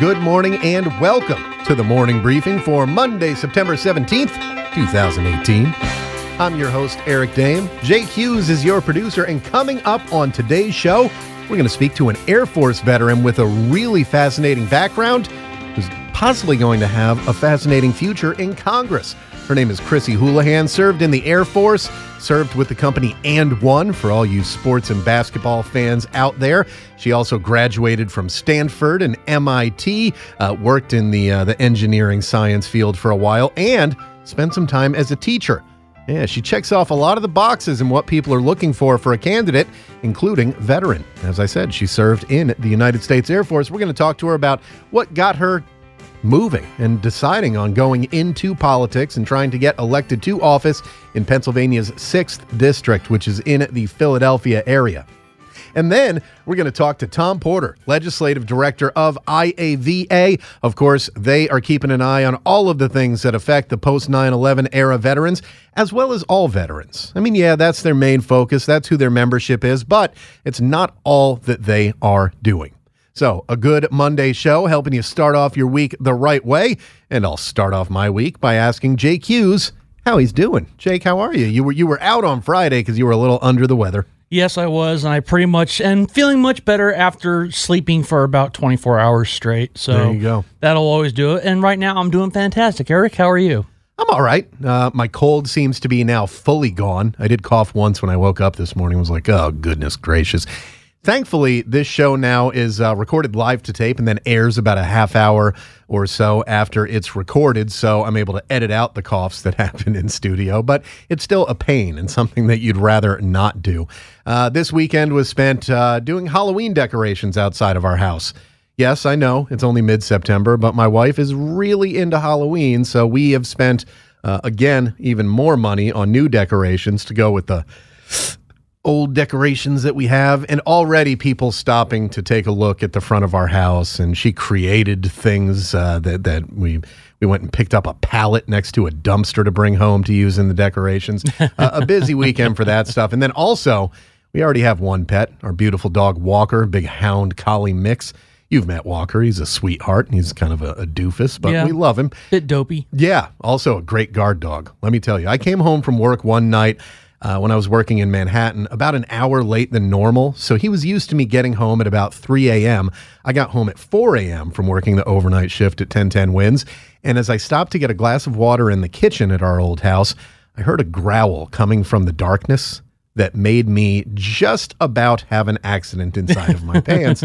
Good morning and welcome to the morning briefing for Monday, September 17th, 2018. I'm your host, Eric Dehm. Jake Hughes is your producer, and coming up on today's show, we're going to speak to an Air Force veteran with a really fascinating background who's possibly going to have a fascinating future in Congress. Her name is Chrissy Houlahan, served in the Air Force, served with the company And One for all you sports and basketball fans out there. She also graduated from Stanford and MIT, uh, worked in the uh, the engineering science field for a while, and spent some time as a teacher. Yeah, she checks off a lot of the boxes and what people are looking for for a candidate, including veteran. As I said, she served in the United States Air Force. We're going to talk to her about what got her moving and deciding on going into politics and trying to get elected to office in Pennsylvania's 6th district, which is in the Philadelphia area. And then we're going to talk to Tom Porter, legislative director of IAVA. Of course, they are keeping an eye on all of the things that affect the post 9 11 era veterans, as well as all veterans. I mean, yeah, that's their main focus, that's who their membership is, but it's not all that they are doing. So, a good Monday show helping you start off your week the right way. And I'll start off my week by asking Jake Hughes how he's doing. Jake, how are you? You were you were out on Friday because you were a little under the weather. Yes, I was, and I pretty much am feeling much better after sleeping for about 24 hours straight. So There you go. that'll always do it. And right now, I'm doing fantastic. Eric, how are you? I'm all right. Uh, my cold seems to be now fully gone. I did cough once when I woke up this morning. was like, oh goodness gracious. Thankfully, this show now is uh, recorded live to tape and then airs about a half hour or so after it's recorded. So I'm able to edit out the coughs that happen in studio, but it's still a pain and something that you'd rather not do. Uh, this weekend was spent uh, doing Halloween decorations outside of our house. Yes, I know it's only mid September, but my wife is really into Halloween. So we have spent, uh, again, even more money on new decorations to go with the old decorations that we have and already people stopping to take a look at the front of our house and she created things uh, that that we we went and picked up a pallet next to a dumpster to bring home to use in the decorations uh, a busy weekend for that stuff and then also we already have one pet our beautiful dog walker big hound collie mix you've met walker he's a sweetheart and he's kind of a, a doofus but Yeah. we love him Bit dopey. yeah, also a great guard dog. Let me tell you, I came home from work one night uh, when I was working in Manhattan about an hour late than normal. So he was used to me getting home at about 3 a.m. I got home at 4 a.m. from working the overnight shift at 1010 WINS. And as I stopped to get a glass of water in the kitchen at our old house, I heard a growl coming from the darkness that made me just about have an accident inside of my pants.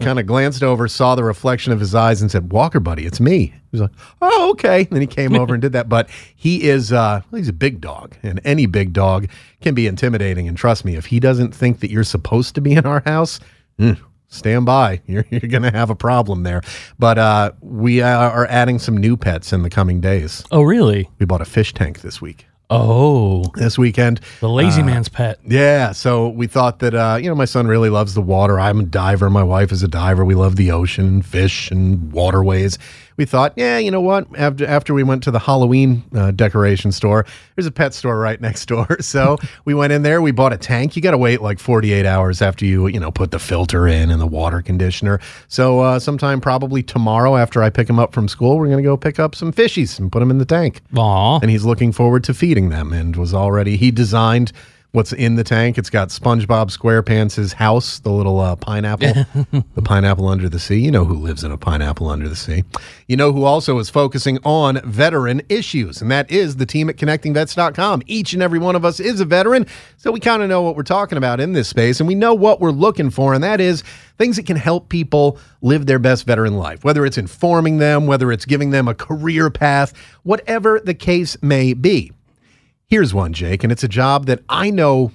kind of glanced over, saw the reflection of his eyes, and said, "Walker, buddy, it's me." He was like, "Oh, okay." And then he came over and did that. But he is, uh, a big dog, and any big dog can be intimidating. And trust me, if he doesn't think that you're supposed to be in our house. mm, Stand by. You're, you're going to have a problem there. But uh, we uh, are adding some new pets in the coming days. Oh, really? We bought a fish tank this week. Oh, This weekend. the lazy man's pet. Yeah, so we thought that uh, you know my son really loves the water. I'm a diver. My wife is a diver. We love the ocean and fish and waterways. We thought, yeah, you know what? After after we went to the Halloween uh, decoration store, there's a pet store right next door. So we went in there. We bought a tank. You got to wait like 48 hours after you you know put the filter in and the water conditioner. So uh, sometime probably tomorrow after I pick him up from school, we're gonna go pick up some fishies and put them in the tank Aw. and he's looking forward to feeding them and was already he designed what's in the tank. It's got spongebob squarepants' house the little uh, pineapple the pineapple under the sea. You know who lives in a pineapple under the sea. You know who also is focusing on veteran issues and that is the team at connectingvets.com each and every one of us is a veteran so we kind of know what we're talking about in this space and we know what we're looking for and that is things that can help people live their best veteran life whether it's informing them whether it's giving them a career path whatever the case may be Here's one, Jake, and it's a job that I know,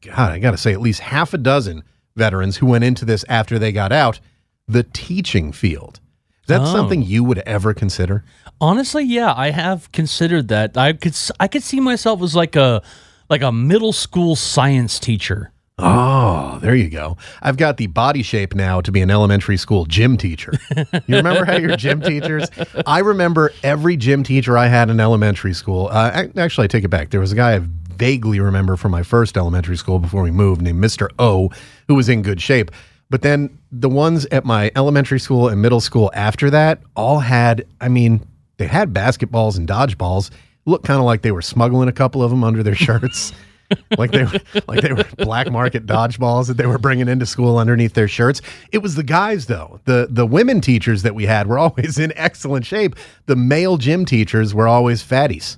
God, I got to say, at least half a dozen veterans who went into this after they got out, the teaching field. Is that Oh. something you would ever consider? Honestly, yeah, I have considered that. I could I could see myself as like a like a middle school science teacher. Oh, there you go. I've got the body shape now to be an elementary school gym teacher. You remember how your gym teachers? I remember every gym teacher I had in elementary school. Uh, actually, I take it back. There was a guy I vaguely remember from my first elementary school before we moved named Mr. O, who was in good shape. But then the ones at my elementary school and middle school after that all had, I mean, they had basketballs and dodgeballs. Looked kind of like they were smuggling a couple of them under their shirts like they were like they were black market dodgeballs that they were bringing into school underneath their shirts. It was the guys though. The the women teachers that we had were always in excellent shape. The male gym teachers were always fatties.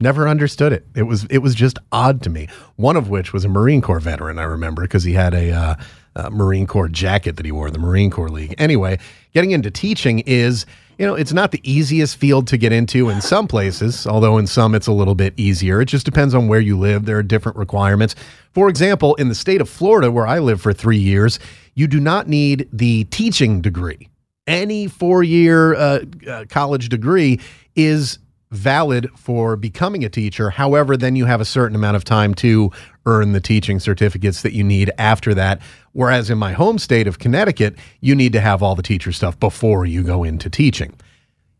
Never understood it. It was it was just odd to me. One of which was a Marine Corps veteran. I remember because he had a, uh, uh Marine Corps jacket that he wore the Marine Corps League. Anyway, getting into teaching is you know it's not the easiest field to get into in some places. Although in some it's a little bit easier. It just depends on where you live. There are different requirements. For example, in the state of Florida, where I lived for three years, you do not need the teaching degree any four year uh, uh, college degree is valid for becoming a teacher. However, then you have a certain amount of time to earn the teaching certificates that you need after that. Whereas in my home state of Connecticut, you need to have all the teacher stuff before you go into teaching.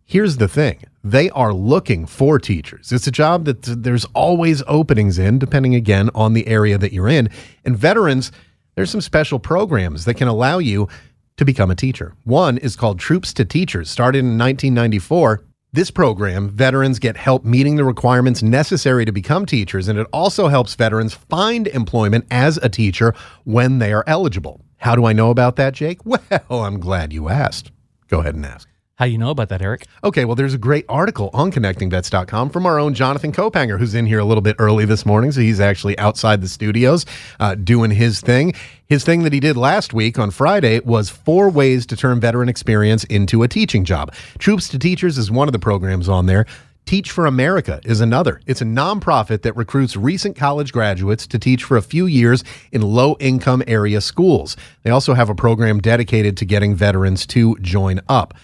Here's the thing they are looking for teachers. It's a job that there's always openings in, depending again on the area that you're in. And veterans, there's some special programs that can allow you to become a teacher. One is called Troops to Teachers, started in 1994. This program, veterans get help meeting the requirements necessary to become teachers, and it also helps veterans find employment as a teacher when they are eligible. How do I know about that, Jake? Well, I'm glad you asked. Go ahead and ask. How do you know about that, Eric? Okay, well, there's a great article on connectingvets.com from our own Jonathan Kaupanger, who's in here a little bit early this morning. So he's actually outside the studios uh, doing his thing. His thing that he did last week on Friday was four ways to turn veteran experience into a teaching job. Troops to Teachers is one of the programs on there. Teach for America is another. It's a nonprofit that recruits recent college graduates to teach for a few years in low income area schools. They also have a program dedicated to getting veterans to join up.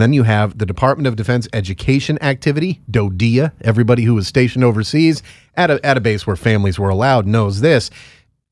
Then you have the Department of Defense Education Activity, DODEA. Everybody who was stationed overseas at a, at a base where families were allowed knows this.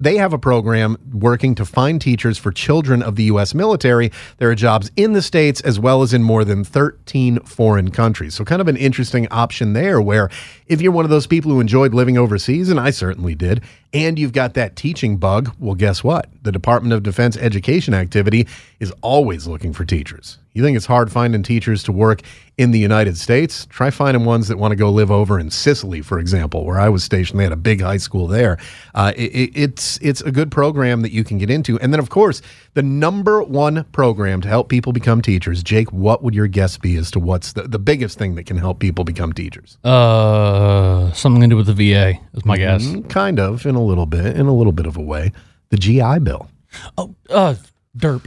They have a program working to find teachers for children of the U.S. military. There are jobs in the States as well as in more than 13 foreign countries. So, kind of an interesting option there where if you're one of those people who enjoyed living overseas, and I certainly did, and you've got that teaching bug, well, guess what? The Department of Defense Education Activity is always looking for teachers. You think it's hard finding teachers to work in the United States? Try finding ones that want to go live over in Sicily, for example, where I was stationed. They had a big high school there. Uh, it, it- it's it's a good program that you can get into. And then, of course, the number one program to help people become teachers. Jake, what would your guess be as to what's the, the biggest thing that can help people become teachers? Uh, something to do with the VA is my guess. Mm, Kind of, in a little bit, in a little bit of a way. The GI Bill. Oh, uh, derp.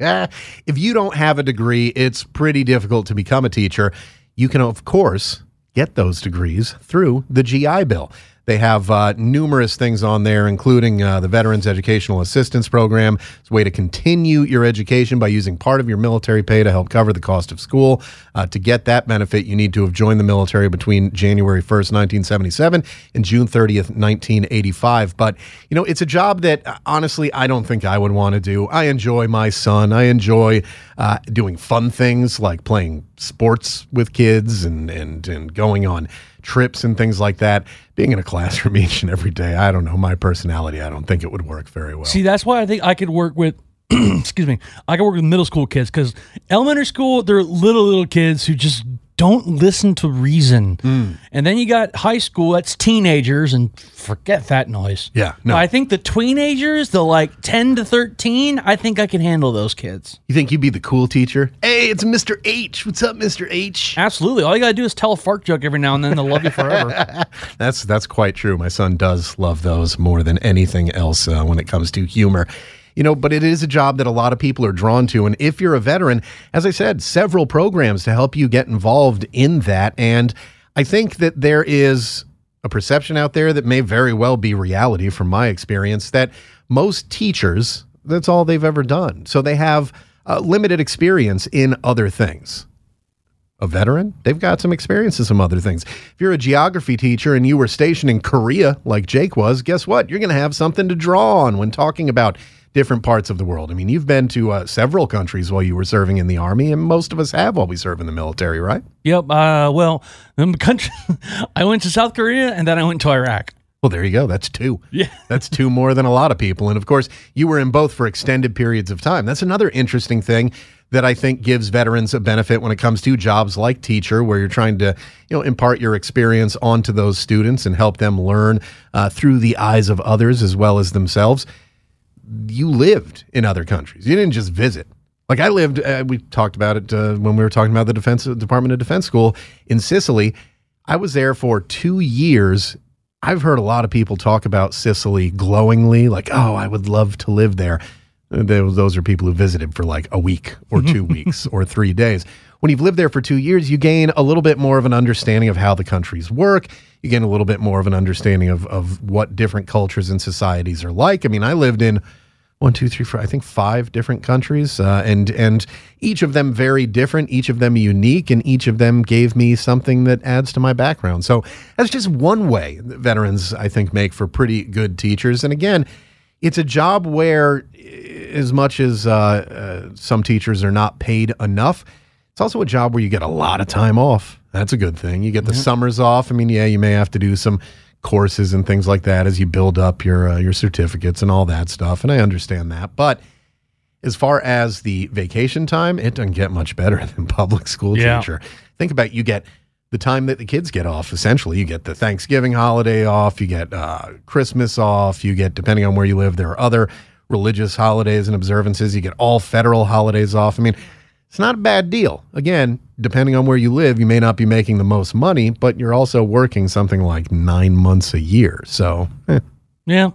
if you don't have a degree, it's pretty difficult to become a teacher. You can, of course, get those degrees through the GI Bill. They have uh, numerous things on there, including uh, the Veterans Educational Assistance Program. It's a way to continue your education by using part of your military pay to help cover the cost of school. Uh, to get that benefit, you need to have joined the military between January 1st, 1977 and June 30th, 1985. But, you know, it's a job that uh, honestly I don't think I would want to do. I enjoy my son. I enjoy uh, doing fun things like playing sports with kids and, and, and going on trips and things like that. Being in a classroom each and every day, I don't know. My personality, I don't think it would work very well. See, that's why I think I could work with. excuse me. I could work with middle school kids because elementary school, they're little little kids who just don't listen to reason. Hmm. And then you got high school, that's teenagers, and forget that noise. Yeah, no. I think the teenagers, the like ten to thirteen, I think I can handle those kids. you think you'd be the cool teacher? Hey, it's Mr. H. What's up, Mr. H? Absolutely. All you gotta do is tell a fart joke every now and then. They'll love you forever. That's that's quite true. My son does love those more than anything else uh, when it comes to humor. You know, but it is a job that a lot of people are drawn to. And if you're a veteran, as I said, several programs to help you get involved in that. And I think that there is a perception out there that may very well be reality from my experience that most teachers, that's all they've ever done. So they have uh, limited experience in other things. A veteran, they've got some experience in some other things. If you're a geography teacher and you were stationed in Korea, like Jake was, guess what? You're going to have something to draw on when talking about different parts of the world. I mean, you've been to uh, several countries while you were serving in the army, and most of us have while we serve in the military, right? Yep. Uh, well, the country, I went to South Korea and then I went to Iraq. Well, there you go. That's two. Yeah. That's two more than a lot of people. And of course, you were in both for extended periods of time. That's another interesting thing that I think gives veterans a benefit when it comes to jobs like teacher, where you're trying to, you know, impart your experience onto those students and help them learn uh, through the eyes of others as well as themselves. You lived in other countries. You didn't just visit. Like I lived, uh, we talked about it uh, when we were talking about the Defense Department of Defense School in Sicily. I was there for two years. I've heard a lot of people talk about Sicily glowingly, like, oh, I would love to live there. Those are people who visited for like a week or two weeks or three days. When you've lived there for two years, you gain a little bit more of an understanding of how the countries work. You gain a little bit more of an understanding of, of what different cultures and societies are like. I mean, I lived in one, two, three, four, I think five different countries, uh, and and each of them very different, each of them unique, and each of them gave me something that adds to my background. So that's just one way that veterans, I think, make for pretty good teachers. And again, it's a job where, as much as uh, uh, some teachers are not paid enough, it's also a job where you get a lot of time off. That's a good thing. You get the summers off. I mean, yeah, you may have to do some courses and things like that as you build up your uh, your certificates and all that stuff, and I understand that. But as far as the vacation time, it doesn't get much better than public school Yeah. teacher. Think about it, you get the time that the kids get off. Essentially, you get the Thanksgiving holiday off, you get uh, Christmas off, you get depending on where you live, there are other religious holidays and observances. You get all federal holidays off. I mean, it's not a bad deal. Again, depending on where you live, you may not be making the most money, but you're also working something like nine months a year. So eh, Yeah.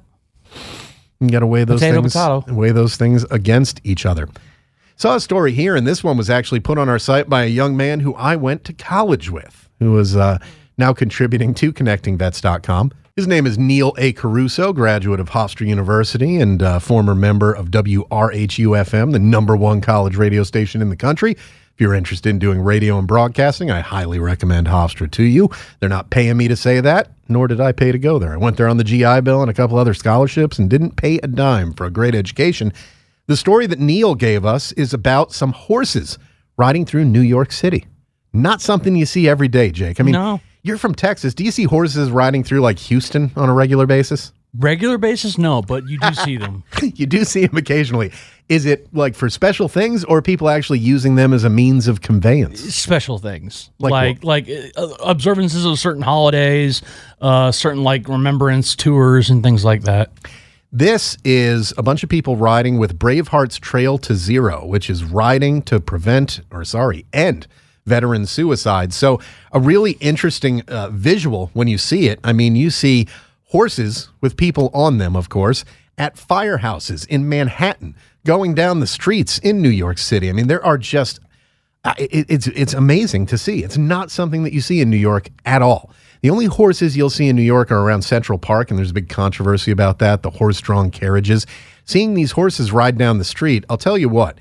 you got to weigh those Potato, things, potato. weigh those things against each other. Saw a story here, and this one was actually put on our site by a young man who I went to college with, who is uh, now contributing to ConnectingVets.com. His name is Neil A. Caruso, graduate of Hofstra University and uh, former member of WRHU-FM, the number one college radio station in the country. If you're interested in doing radio and broadcasting, I highly recommend Hofstra to you. They're not paying me to say that, nor did I pay to go there. I went there on the GI Bill and a couple other scholarships and didn't pay a dime for a great education. The story that Neil gave us is about some horses riding through New York City. Not something you see every day, Jake. I mean, No. You're from Texas. Do you see horses riding through like Houston on a regular basis? Regular basis, no, but you do see them. you do see them occasionally. Is it like for special things or people actually using them as a means of conveyance? Special things Like like like, uh, observances of certain holidays, uh, certain like remembrance tours and things like that. This is a bunch of people riding with Braveheart's Trail to Zero, which is riding to prevent, or sorry, end veteran suicide. So, a really interesting uh, visual when you see it. I mean, you see horses with people on them, of course, at firehouses in Manhattan, going down the streets in New York City. I mean, there are just uh, it, it's it's amazing to see. It's not something that you see in New York at all. The only horses you'll see in New York are around Central Park, and there's a big controversy about that. The horse-drawn carriages. Seeing these horses ride down the street, I'll tell you what,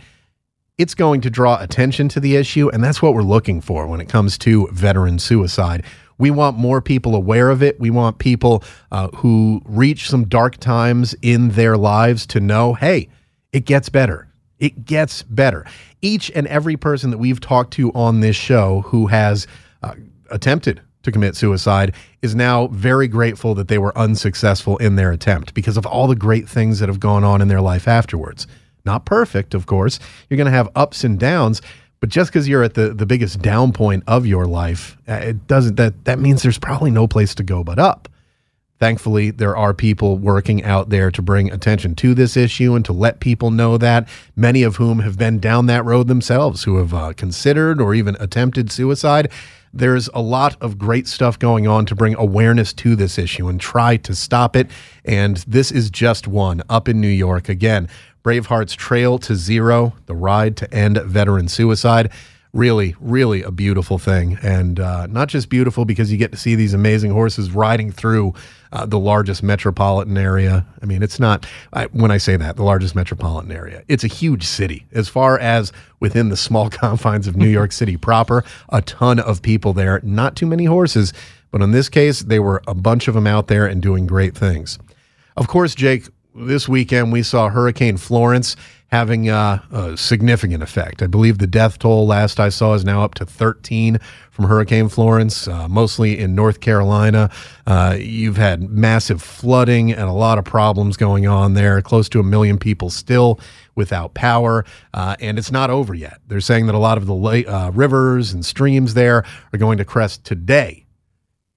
it's going to draw attention to the issue, and that's what we're looking for when it comes to veteran suicide. We want more people aware of it. We want people uh, who reach some dark times in their lives to know, hey, it gets better. It gets better. Each and every person that we've talked to on this show who has uh, attempted to commit suicide is now very grateful that they were unsuccessful in their attempt because of all the great things that have gone on in their life afterwards. Not perfect, of course. You're going to have ups and downs, but just because you're at the, the biggest down point of your life, uh, it doesn't that that means there's probably no place to go but up. Thankfully, there are people working out there to bring attention to this issue and to let people know that, many of whom have been down that road themselves, who have uh, considered or even attempted suicide. There's a lot of great stuff going on to bring awareness to this issue and try to stop it. And this is just one up in New York. Again, Braveheart's Trail to Zero, the ride to end veteran suicide really, really a beautiful thing. And uh, not just beautiful because you get to see these amazing horses riding through uh, the largest metropolitan area. I mean, it's not, I, when I say that, the largest metropolitan area, it's a huge city. As far as within the small confines of New York City proper, a ton of people there, not too many horses. But in this case, they were a bunch of them out there and doing great things. Of course, Jake, this weekend we saw Hurricane Florence having uh, a significant effect. I believe the death toll last I saw is now up to 13 from Hurricane Florence, uh, mostly in North Carolina. Uh, you've had massive flooding and a lot of problems going on there. Close to a million people still without power, uh, and it's not over yet. They're saying that a lot of the la- uh, rivers and streams there are going to crest today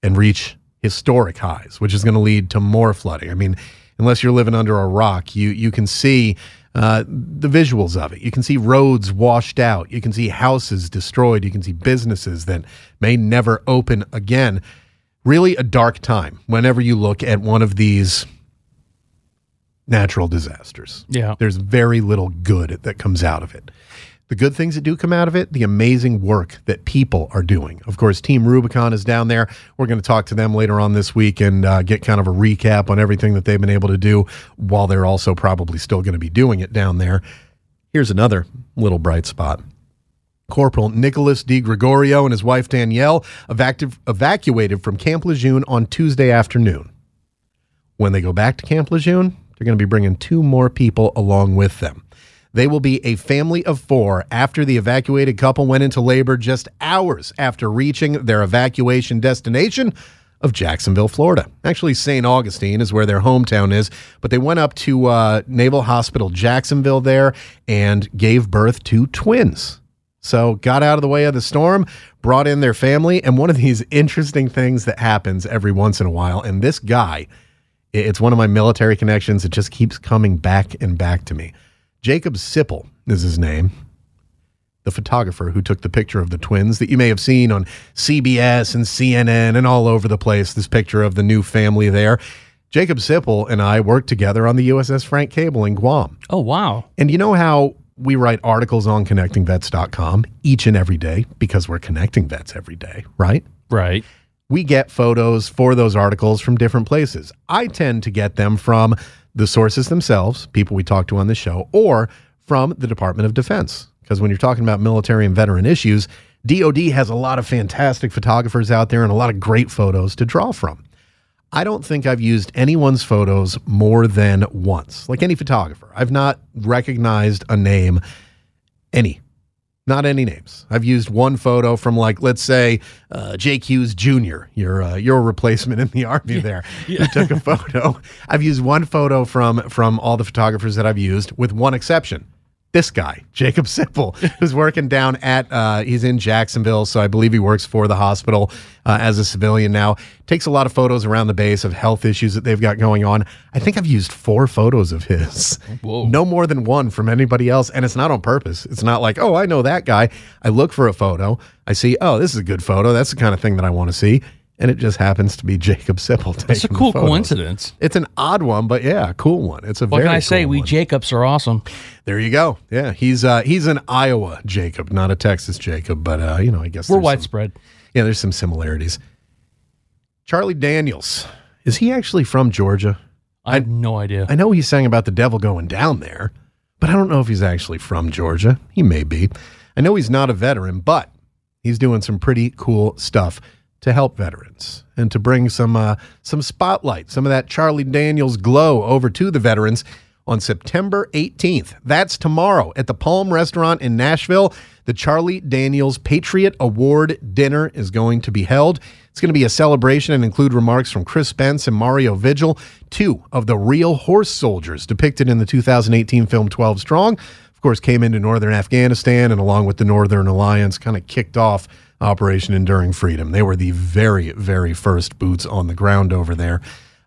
and reach historic highs, which is going to lead to more flooding. I mean, unless you're living under a rock, you you can see uh, the visuals of it. You can see roads washed out. You can see houses destroyed. You can see businesses that may never open again. Really, a dark time whenever you look at one of these natural disasters. Yeah. There's very little good that comes out of it the good things that do come out of it, the amazing work that people are doing. Of course, Team Rubicon is down there. We're going to talk to them later on this week and uh, get kind of a recap on everything that they've been able to do while they're also probably still going to be doing it down there. Here's another little bright spot. Corporal Nicholas D. Gregorio and his wife Danielle evacu- evacuated from Camp Lejeune on Tuesday afternoon. When they go back to Camp Lejeune, they're going to be bringing two more people along with them. They will be a family of four after the evacuated couple went into labor just hours after reaching their evacuation destination of Jacksonville, Florida. Actually, St. Augustine is where their hometown is, but they went up to uh, Naval Hospital Jacksonville there and gave birth to twins. So, got out of the way of the storm, brought in their family, and one of these interesting things that happens every once in a while, and this guy, it's one of my military connections. It just keeps coming back and back to me. Jacob Sipple is his name, the photographer who took the picture of the twins that you may have seen on CBS and CNN and all over the place. This picture of the new family there. Jacob Sipple and I worked together on the USS Frank Cable in Guam. Oh, wow. And you know how we write articles on connectingvets.com each and every day because we're connecting vets every day, right? Right. We get photos for those articles from different places. I tend to get them from the sources themselves, people we talk to on the show, or from the Department of Defense. Because when you're talking about military and veteran issues, DoD has a lot of fantastic photographers out there and a lot of great photos to draw from. I don't think I've used anyone's photos more than once, like any photographer. I've not recognized a name, any not any names. I've used one photo from like let's say uh, Jake Hughes Jr. Your uh, your replacement in the army there. Yeah. Who took a photo. I've used one photo from from all the photographers that I've used, with one exception this guy, Jacob Sipple, who's working down at, uh, he's in Jacksonville. So I believe he works for the hospital uh, as a civilian now. Takes a lot of photos around the base of health issues that they've got going on. I think I've used four photos of his, Whoa. no more than one from anybody else. And it's not on purpose. It's not like, oh, I know that guy. I look for a photo. I see, oh, this is a good photo. That's the kind of thing that I want to see and it just happens to be Jacob Sipple. It's a cool coincidence. It's an odd one, but yeah, cool one. It's a what very. can I say? Cool we one. Jacobs are awesome. There you go. Yeah, he's uh, he's an Iowa Jacob, not a Texas Jacob, but uh, you know, I guess we're widespread. Some, yeah, there's some similarities. Charlie Daniels is he actually from Georgia? I have no idea. I know he sang about the devil going down there, but I don't know if he's actually from Georgia. He may be. I know he's not a veteran, but he's doing some pretty cool stuff to help veterans and to bring some uh, some spotlight, some of that Charlie Daniels glow over to the veterans on September 18th. That's tomorrow at the Palm Restaurant in Nashville. The Charlie Daniels Patriot Award dinner is going to be held. It's going to be a celebration and include remarks from Chris Spence and Mario Vigil, two of the real horse soldiers depicted in the 2018 film 12 Strong. Of course, came into northern Afghanistan and along with the Northern Alliance kind of kicked off Operation Enduring Freedom. They were the very, very first boots on the ground over there.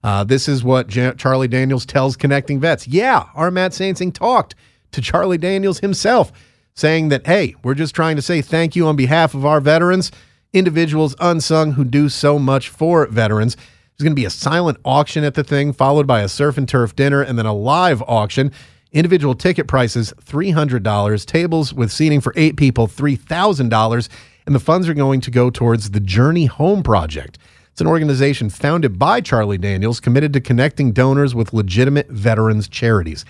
Uh, this is what Charlie Daniels tells connecting vets. Yeah, our Matt Saintsing talked to Charlie Daniels himself, saying that, hey, we're just trying to say thank you on behalf of our veterans, individuals unsung who do so much for veterans. There's going to be a silent auction at the thing, followed by a surf and turf dinner, and then a live auction Individual ticket prices $300, tables with seating for eight people $3,000, and the funds are going to go towards the Journey Home Project. It's an organization founded by Charlie Daniels committed to connecting donors with legitimate veterans charities.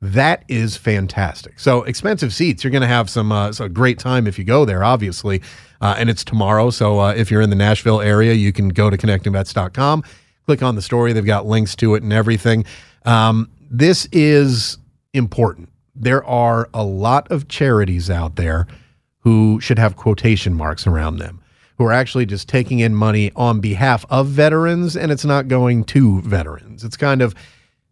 That is fantastic. So expensive seats. You're going to have some uh, a great time if you go there, obviously. Uh, and it's tomorrow. So uh, if you're in the Nashville area, you can go to connectingvets.com, click on the story. They've got links to it and everything. Um, this is important. There are a lot of charities out there who should have quotation marks around them, who are actually just taking in money on behalf of veterans, and it's not going to veterans. It's kind of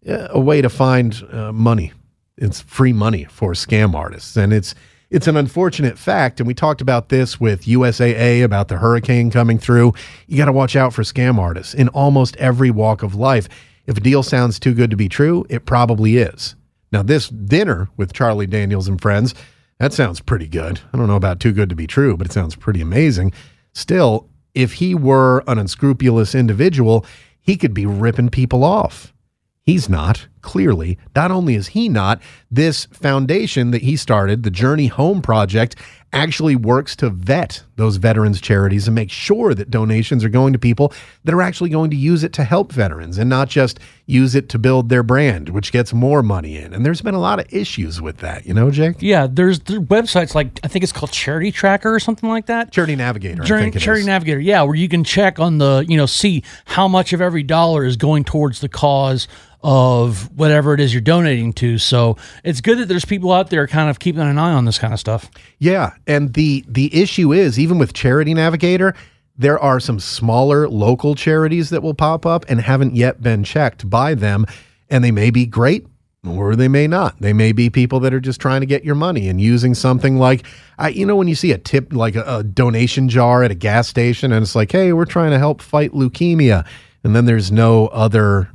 uh, a way to find uh, money. It's free money for scam artists, and it's it's an unfortunate fact. And we talked about this with USAA about the hurricane coming through. You got to watch out for scam artists in almost every walk of life. If a deal sounds too good to be true, it probably is. Now, this dinner with Charlie Daniels and friends, that sounds pretty good. I don't know about too good to be true, but it sounds pretty amazing. Still, if he were an unscrupulous individual, he could be ripping people off. He's not, clearly. Not only is he not, this foundation that he started, the Journey Home Project, actually works to vet those veterans charities and make sure that donations are going to people that are actually going to use it to help veterans and not just use it to build their brand, which gets more money in. And there's been a lot of issues with that, you know, Jake? Yeah, there's, there's websites like I think it's called Charity Tracker or something like that. Charity Navigator. I think it Charity is. Navigator, yeah, where you can check on the, you know, see how much of every dollar is going towards the cause of whatever it is you're donating to. So it's good that there's people out there kind of keeping an eye on this kind of stuff. Yeah, and the the issue is even with Charity Navigator, there are some smaller local charities that will pop up and haven't yet been checked by them, and they may be great or they may not. They may be people that are just trying to get your money and using something like, I, you know, when you see a tip like a, a donation jar at a gas station, and it's like, hey, we're trying to help fight leukemia, and then there's no other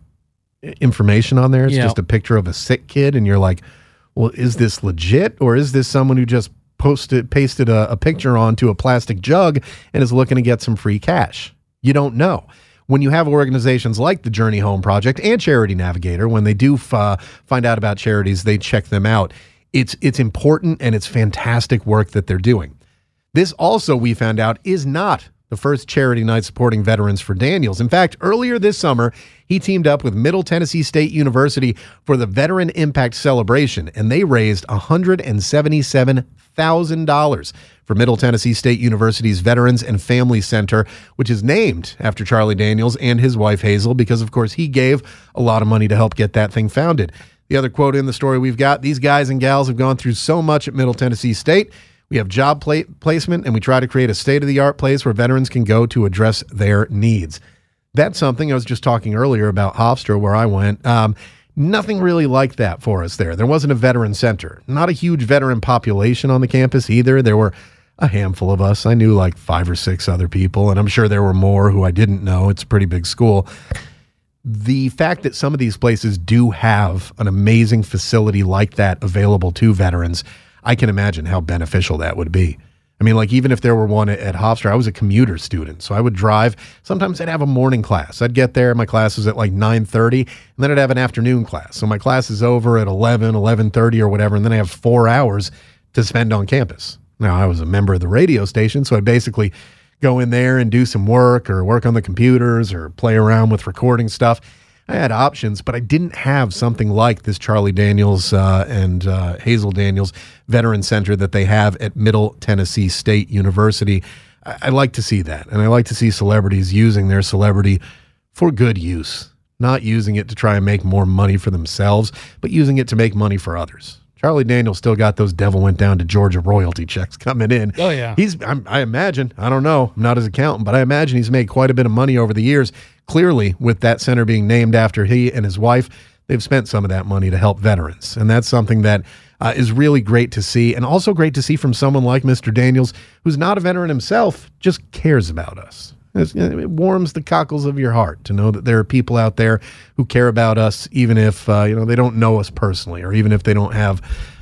information on there. It's just a picture of a sick kid, and you're like, well, is this legit or is this someone who just posted pasted a, a picture onto a plastic jug and is looking to get some free cash? You don't know. When you have organizations like the Journey Home Project and Charity Navigator, when they do f- uh, find out about charities, they check them out. It's it's important and it's fantastic work that they're doing. This also, we found out, is not the first charity night supporting veterans for Daniels. In fact, earlier this summer, he teamed up with Middle Tennessee State University for the Veteran Impact Celebration, and they raised $177,000 for Middle Tennessee State University's Veterans and Family Center, which is named after Charlie Daniels and his wife Hazel, because, of course, he gave a lot of money to help get that thing founded. The other quote in the story we've got these guys and gals have gone through so much at Middle Tennessee State. We have job pla- placement, and we try to create a state of the art place where veterans can go to address their needs. That's something I was just talking earlier about Hofstra, where I went. Um, nothing really like that for us there. There wasn't a veteran center, not a huge veteran population on the campus either. There were a handful of us. I knew like five or six other people, and I'm sure there were more who I didn't know. It's a pretty big school the fact that some of these places do have an amazing facility like that available to veterans, I can imagine how beneficial that would be. I mean, like even if there were one at, Hofstra, I was a commuter student, so I would drive. Sometimes I'd have a morning class. I'd get there, my class was at like 9:30, and then I'd have an afternoon class. So my class is over at 11, 11:30 or whatever, and then I have 4 hours to spend on campus. Now, I was a member of the radio station, so I basically go in there and do some work or work on the computers or play around with recording stuff. I had options, but I didn't have something like this Charlie Daniels uh, and uh, Hazel Daniels Veteran Center that they have at Middle Tennessee State University. I, I like to see that, and I like to see celebrities using their celebrity for good use, not using it to try and make more money for themselves, but using it to make money for others. Charlie Daniels still got those devil went down to Georgia royalty checks coming in. Oh, yeah. He's, I'm, I imagine, I don't know, I'm not his accountant, but I imagine he's made quite a bit of money over the years. Clearly, with that center being named after he and his wife, they've spent some of that money to help veterans. And that's something that uh, is really great to see. And also great to see from someone like Mr. Daniels, who's not a veteran himself, just cares about us. It warms the cockles of your heart to know that there are people out there who care about us, even if uh, you know they don't know us personally, or even if they don't have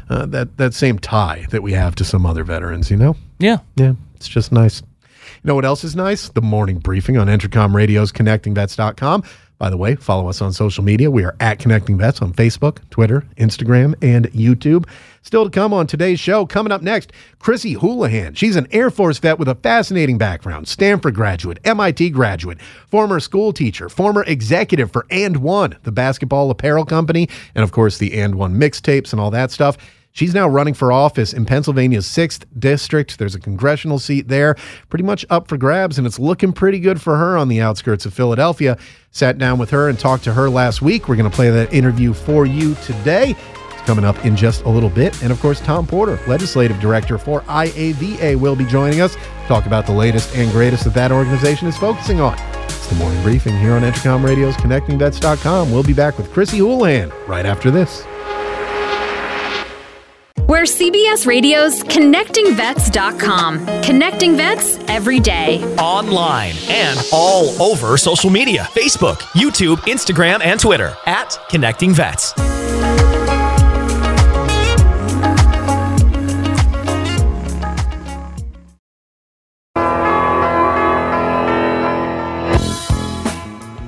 uh, that that same tie that we have to some other veterans. You know. Yeah. Yeah, it's just nice. You know what else is nice? The morning briefing on Entercom Radio's ConnectingVets.com. By the way, follow us on social media. We are at Connecting Vets on Facebook, Twitter, Instagram, and YouTube. Still to come on today's show, coming up next, Chrissy Houlahan. She's an Air Force vet with a fascinating background Stanford graduate, MIT graduate, former school teacher, former executive for And One, the basketball apparel company, and of course, the And One mixtapes and all that stuff. She's now running for office in Pennsylvania's 6th District. There's a congressional seat there, pretty much up for grabs, and it's looking pretty good for her on the outskirts of Philadelphia. Sat down with her and talked to her last week. We're going to play that interview for you today. It's coming up in just a little bit. And of course, Tom Porter, legislative director for IAVA, will be joining us to talk about the latest and greatest that that organization is focusing on. It's the morning briefing here on Entercom Radio's ConnectingVets.com. We'll be back with Chrissy Houlahan right after this. We're CBS Radio's ConnectingVets.com. Connecting vets every day. Online and all over social media Facebook, YouTube, Instagram, and Twitter at Connecting Vets.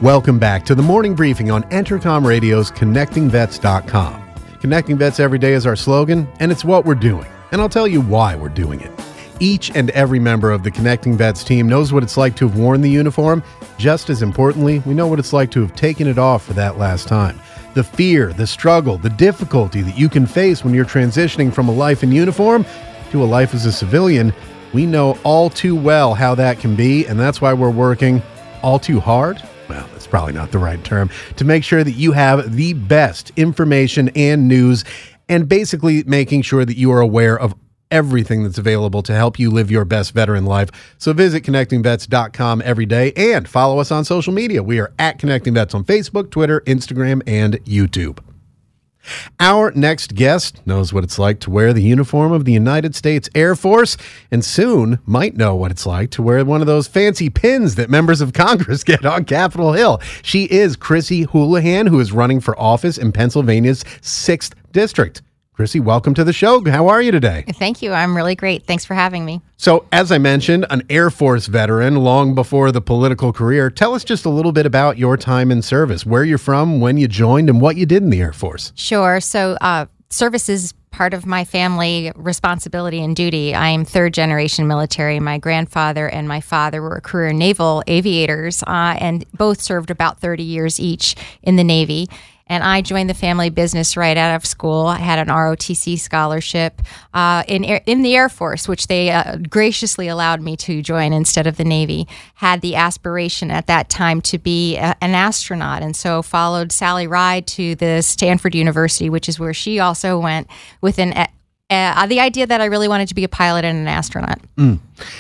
Welcome back to the morning briefing on Entercom Radio's ConnectingVets.com. Connecting Vets every day is our slogan, and it's what we're doing. And I'll tell you why we're doing it. Each and every member of the Connecting Vets team knows what it's like to have worn the uniform. Just as importantly, we know what it's like to have taken it off for that last time. The fear, the struggle, the difficulty that you can face when you're transitioning from a life in uniform to a life as a civilian, we know all too well how that can be, and that's why we're working all too hard well, that's probably not the right term, to make sure that you have the best information and news, and basically making sure that you are aware of everything that's available to help you live your best veteran life. So visit connectingvets.com every day and follow us on social media. We are at Connecting Vets on Facebook, Twitter, Instagram, and YouTube. Our next guest knows what it's like to wear the uniform of the United States Air Force and soon might know what it's like to wear one of those fancy pins that members of Congress get on Capitol Hill. She is Chrissy Houlahan, who is running for office in Pennsylvania's 6th District. Chrissy, welcome to the show. How are you today? Thank you. I'm really great. Thanks for having me. So, as I mentioned, an Air Force veteran long before the political career. Tell us just a little bit about your time in service, where you're from, when you joined, and what you did in the Air Force. Sure. So, uh, service is part of my family responsibility and duty. I am third generation military. My grandfather and my father were career naval aviators, uh, and both served about 30 years each in the Navy and I joined the family business right out of school. I had an ROTC scholarship uh, in in the Air Force, which they uh, graciously allowed me to join instead of the Navy. Had the aspiration at that time to be a, an astronaut, and so followed Sally Ride to the Stanford University, which is where she also went with an uh, the idea that I really wanted to be a pilot and an astronaut. Mm.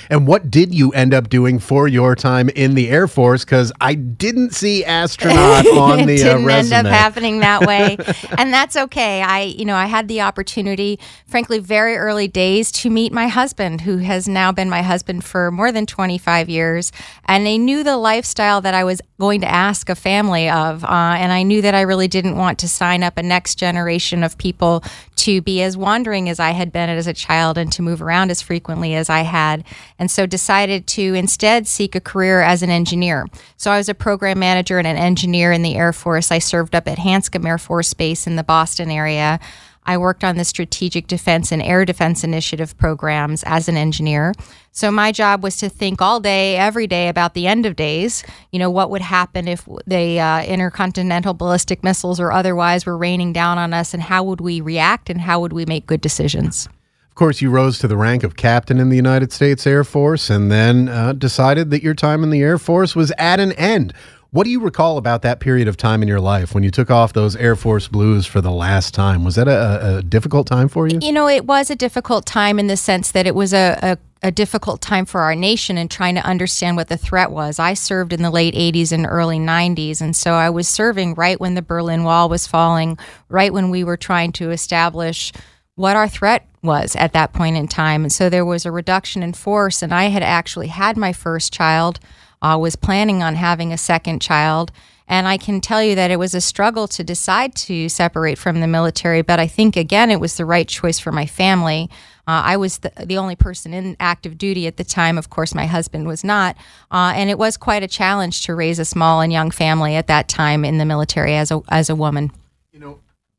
And what did you end up doing for your time in the Air Force? Because I didn't see astronaut on the didn't uh, resume. end up happening that way, and that's okay. I, you know, I had the opportunity, frankly, very early days to meet my husband, who has now been my husband for more than 25 years, and I knew the lifestyle that I was going to ask a family of, uh, and I knew that I really didn't want to sign up a next generation of people to be as wandering as I had been as a child and to move around as frequently as I had and so decided to instead seek a career as an engineer. So I was a program manager and an engineer in the Air Force. I served up at Hanscom Air Force Base in the Boston area. I worked on the Strategic Defense and Air Defense Initiative programs as an engineer. So my job was to think all day, every day about the end of days. You know, what would happen if the uh, intercontinental ballistic missiles or otherwise were raining down on us, and how would we react, and how would we make good decisions? Of course, you rose to the rank of captain in the United States Air Force and then uh, decided that your time in the Air Force was at an end. What do you recall about that period of time in your life when you took off those Air Force blues for the last time? Was that a, a difficult time for you? You know, it was a difficult time in the sense that it was a, a a difficult time for our nation and trying to understand what the threat was. I served in the late 80s and early 90s, and so I was serving right when the Berlin Wall was falling, right when we were trying to establish what our threat was at that point in time. And so there was a reduction in force, and I had actually had my first child, uh, was planning on having a second child. And I can tell you that it was a struggle to decide to separate from the military, but I think, again, it was the right choice for my family. Uh, I was the, the only person in active duty at the time. Of course, my husband was not. Uh, and it was quite a challenge to raise a small and young family at that time in the military as a, as a woman.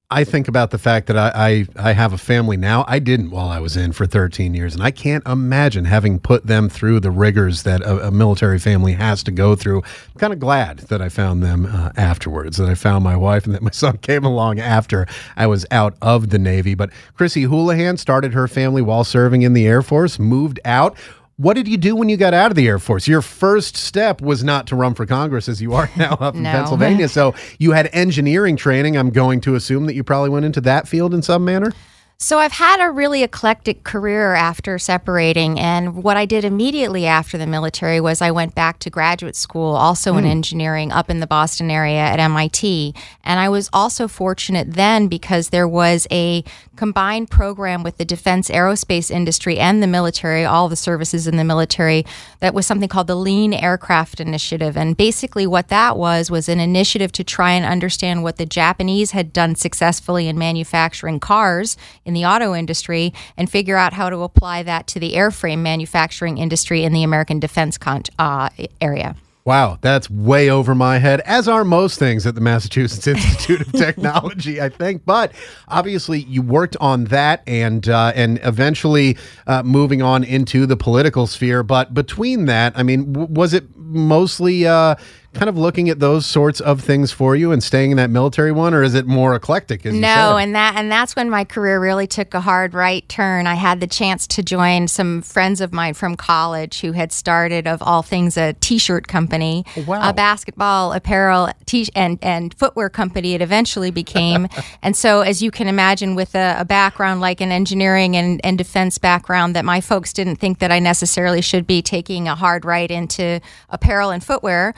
I think about the fact that I, I, I have a family now. I didn't while I was in for 13 years, and I can't imagine having put them through the rigors that a, a military family has to go through. I'm kind of glad that I found them uh, afterwards, that I found my wife, and that my son came along after I was out of the Navy. But Chrissy Houlahan started her family while serving in the Air Force, moved out what did you do when you got out of the Air Force? Your first step was not to run for Congress as you are now up in No. Pennsylvania. So you had engineering training. I'm going to assume that you probably went into that field in some manner. So I've had a really eclectic career after separating, and what I did immediately after the military was I went back to graduate school, also in hmm. engineering, up in the Boston area at MIT. And I was also fortunate then because there was a combined program with the defense aerospace industry and the military, all the services in the military, that was something called the Lean Aircraft Initiative. And basically, what that was was an initiative to try and understand what the Japanese had done successfully in manufacturing cars in the auto industry and figure out how to apply that to the airframe manufacturing industry in the American defense con- uh, area. Wow, that's way over my head, as are most things at the Massachusetts Institute of Technology, I think. But obviously, you worked on that and uh, and eventually uh, moving on into the political sphere. But between that, I mean, w- was it mostly uh, kind of looking at those sorts of things for you and staying in that military one, or is it more eclectic? As you No, and that and that's when my career really took a hard right turn. I had the chance to join some friends of mine from college who had started, of all things, a T-shirt company, oh, wow. a basketball apparel t- and and footwear company. It eventually became, and so as you can imagine, with a, a background like an engineering and, and defense background, that my folks didn't think that I necessarily should be taking a hard right into apparel and footwear.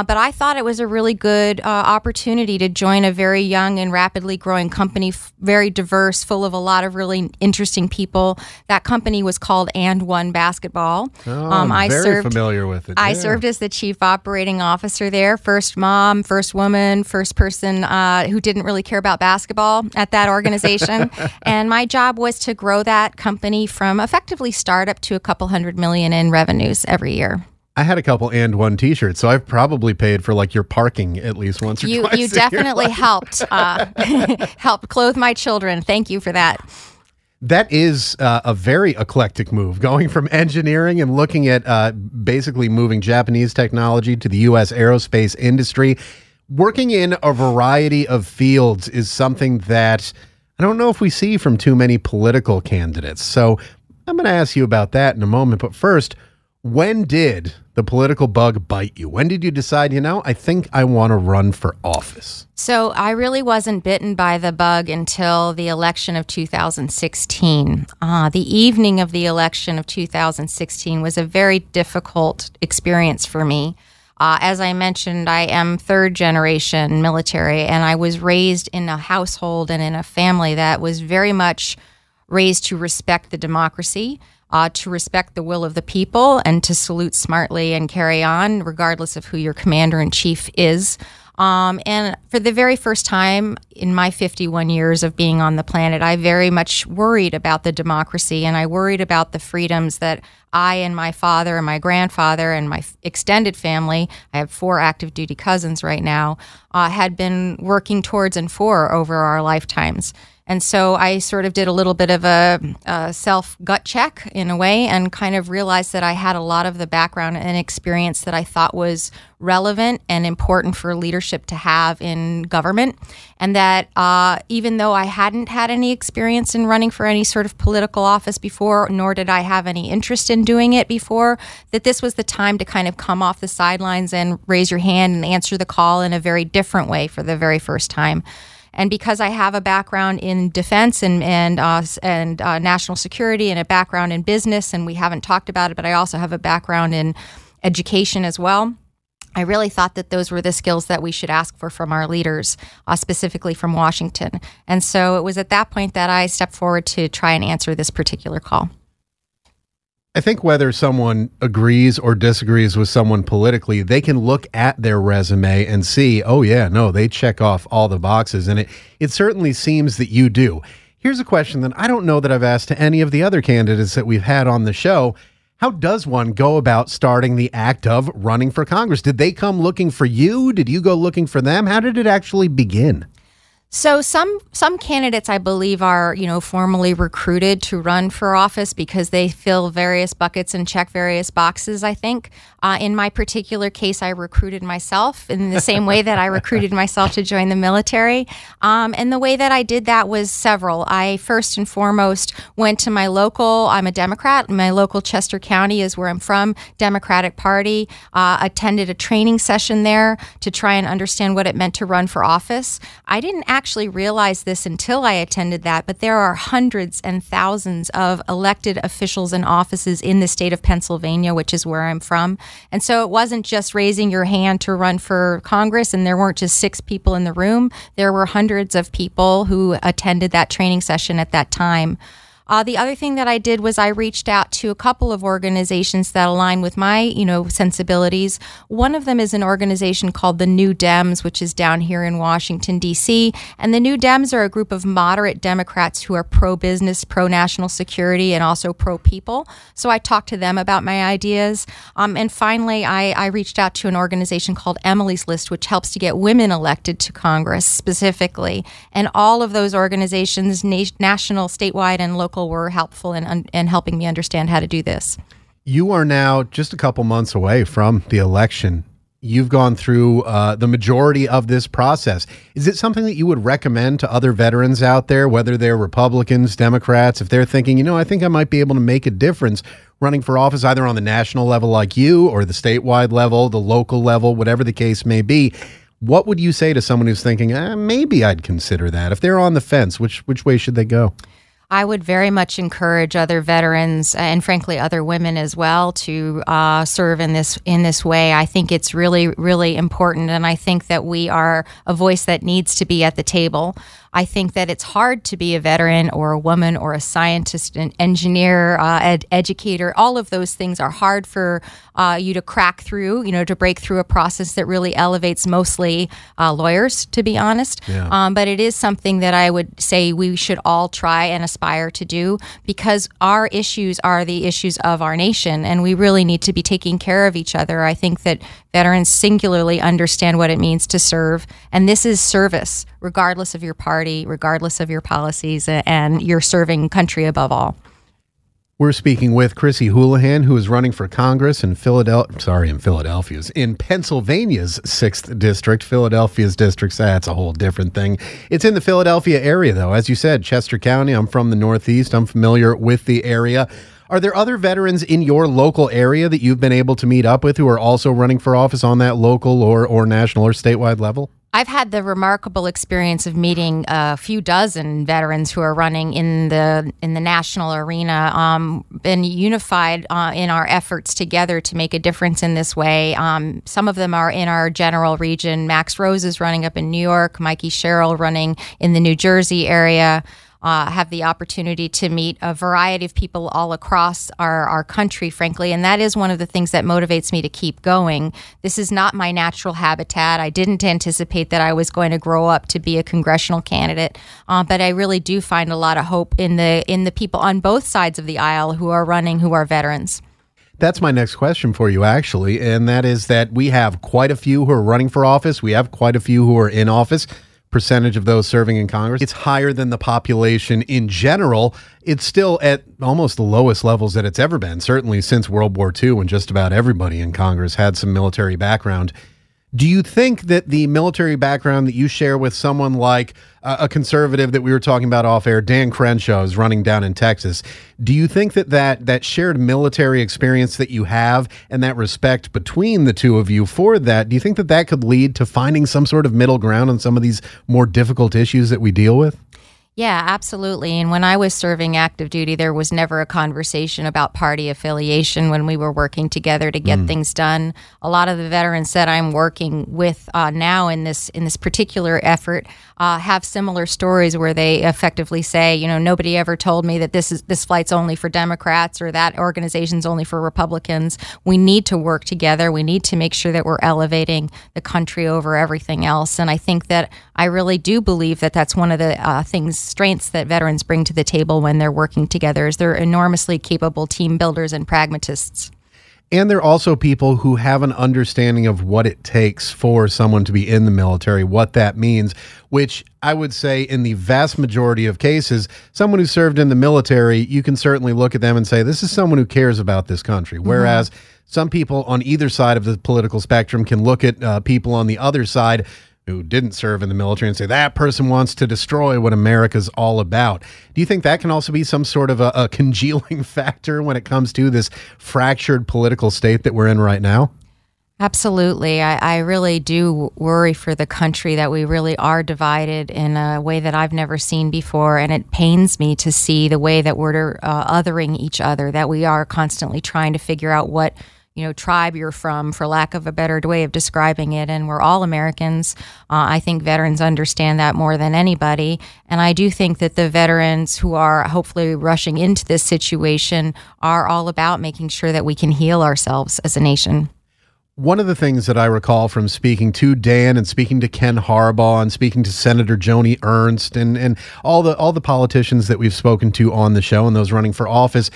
Uh, but I thought it was a really good uh, opportunity to join a very young and rapidly growing company, f- very diverse, full of a lot of really interesting people. That company was called AND1 Basketball. Oh, I'm very familiar with it. I yeah. served as the chief operating officer there, first mom, first woman, first person uh, who didn't really care about basketball at that organization. and my job was to grow that company from effectively startup to a couple hundred million in revenues every year. I had a couple AND1 T-shirts, so I've probably paid for like your parking at least once or You twice. you definitely helped uh, helped clothe my children. Thank you for that. That is uh, a very eclectic move, going from engineering and looking at uh, basically moving Japanese technology to the U.S. aerospace industry. Working in a variety of fields is something that I don't know if we see from too many political candidates. So I'm going to ask you about that in a moment. But first, when did the political bug bite you? When did you decide, you know, I think I want to run for office? So I really wasn't bitten by the bug until the election of 2016. Uh, the evening of the election of 2016 was a very difficult experience for me. Uh, as I mentioned, I am third generation military, and I was raised in a household and in a family that was very much raised to respect the democracy, uh, to respect the will of the people, and to salute smartly and carry on, regardless of who your commander in chief is. Um, and for the very first time in my 51 years of being on the planet, I very much worried about the democracy and I worried about the freedoms that I and my father and my grandfather and my extended family I have four active duty cousins right now uh, had been working towards and for over our lifetimes. And so I sort of did a little bit of a, a self gut check in a way and kind of realized that I had a lot of the background and experience that I thought was relevant and important for leadership to have in government. And that uh, even though I hadn't had any experience in running for any sort of political office before, nor did I have any interest in doing it before, that this was the time to kind of come off the sidelines and raise your hand and answer the call in a very different way for the very first time. And because I have a background in defense and and uh, and uh, national security and a background in business, and we haven't talked about it, but I also have a background in education as well. I really thought that those were the skills that we should ask for from our leaders, uh, specifically from Washington. And so it was at that point that I stepped forward to try and answer this particular call. I think whether someone agrees or disagrees with someone politically, they can look at their resume and see, oh yeah, no, they check off all the boxes, and it it certainly seems that you do. Here's a question that I don't know that I've asked to any of the other candidates that we've had on the show. How does one go about starting the act of running for Congress? Did they come looking for you? Did you go looking for them? How did it actually begin? So some some candidates, I believe, are you know formally recruited to run for office because they fill various buckets and check various boxes. I think uh, in my particular case, I recruited myself in the same way that I recruited myself to join the military. Um, and the way that I did that was several. I first and foremost went to my local. I'm a Democrat. My local Chester County is where I'm from. Democratic Party. Uh, attended a training session there to try and understand what it meant to run for office. I didn't actually realize this until I attended that, but there are hundreds and thousands of elected officials and offices in the state of Pennsylvania, which is where I'm from. And so it wasn't just raising your hand to run for Congress, and there weren't just six people in the room. There were hundreds of people who attended that training session at that time. Uh, the other thing that I did was I reached out to a couple of organizations that align with my, you know, sensibilities. One of them is an organization called the New Dems, which is down here in Washington D.C. And the New Dems are a group of moderate Democrats who are pro-business, pro-national security, and also pro-people. So I talked to them about my ideas. Um, and finally, I, I reached out to an organization called Emily's List, which helps to get women elected to Congress specifically. And all of those organizations, na- national, statewide, and local were helpful in, in helping me understand how to do this. You are now just a couple months away from the election. You've gone through uh, the majority of this process. Is it something that you would recommend to other veterans out there, whether they're Republicans, Democrats, if they're thinking, you know, I think I might be able to make a difference running for office, either on the national level like you or the statewide level, the local level, whatever the case may be? What would you say to someone who's thinking, eh, maybe I'd consider that? If they're on the fence, which which way should they go? I would very much encourage other veterans and frankly other women as well to uh, serve in this in this way. I think it's really really important, and I think that we are a voice that needs to be at the table. I think that it's hard to be a veteran or a woman or a scientist, an engineer, uh, ed- educator. All of those things are hard for uh, you to crack through, you know, to break through a process that really elevates mostly uh, lawyers, to be honest. Yeah. Um, but it is something that I would say we should all try and aspire to do because our issues are the issues of our nation and we really need to be taking care of each other. I think that veterans singularly understand what it means to serve, and this is service, regardless of your party, regardless of your policies, and you're serving country above all. We're speaking with Chrissy Houlahan, who is running for Congress in Philadelphia. Sorry, in Philadelphia's in Pennsylvania's sixth district. Philadelphia's district. That's a whole different thing. It's in the Philadelphia area, though. As you said, Chester County. I'm from the Northeast. I'm familiar with the area. Are there other veterans in your local area that you've been able to meet up with who are also running for office on that local or, or national or statewide level? I've had the remarkable experience of meeting a few dozen veterans who are running in the in the national arena, um, been unified uh, in our efforts together to make a difference in this way. Um, some of them are in our general region. Max Rose is running up in New York. Mikey Sherrill running in the New Jersey area uh, have the opportunity to meet a variety of people all across our, our country, frankly. And that is one of the things that motivates me to keep going. This is not my natural habitat. I didn't anticipate that I was going to grow up to be a congressional candidate, uh, but I really do find a lot of hope in the in the people on both sides of the aisle who are running, who are veterans. That's my next question for you, actually. And that is that we have quite a few who are running for office. We have quite a few who are in office percentage of those serving in Congress. It's higher than the population in general. It's still at almost the lowest levels that it's ever been, certainly since World War II, when just about everybody in Congress had some military background. Do you think that the military background that you share with someone like uh, a conservative that we were talking about off air, Dan Crenshaw, is running down in Texas? Do you think that that, that shared military experience that you have and that respect between the two of you for that, do you think that that could lead to finding some sort of middle ground on some of these more difficult issues that we deal with? Yeah, absolutely. And when I was serving active duty, there was never a conversation about party affiliation when we were working together to get mm. things done. A lot of the veterans that I'm working with uh, now in this in this particular effort uh, have similar stories where they effectively say, you know, nobody ever told me that this is this flight's only for Democrats or that organization's only for Republicans. We need to work together. We need to make sure that we're elevating the country over everything else. And I think that I really do believe that that's one of the uh, things, strengths that veterans bring to the table when they're working together. Is they're enormously capable team builders and pragmatists. And they're also people who have an understanding of what it takes for someone to be in the military, what that means, which I would say in the vast majority of cases, someone who served in the military, you can certainly look at them and say, this is someone who cares about this country. Mm-hmm. Whereas some people on either side of the political spectrum can look at uh, people on the other side who didn't serve in the military and say that person wants to destroy what America's all about. Do you think that can also be some sort of a, a congealing factor when it comes to this fractured political state that we're in right now? Absolutely. I, I, really do worry for the country that we really are divided in a way that I've never seen before. And it pains me to see the way that we're uh, othering each other, that we are constantly trying to figure out what you know tribe you're from for lack of a better way of describing it and we're all americans. Uh, i think veterans understand that more than anybody. And i do think that the veterans who are hopefully rushing into this situation are all about making sure that we can heal ourselves as a nation. One of the things that I recall from speaking to Dan and speaking to Ken Harbaugh and speaking to Senator Joni Ernst and, and all the all the politicians that we've spoken to on the show and those running for office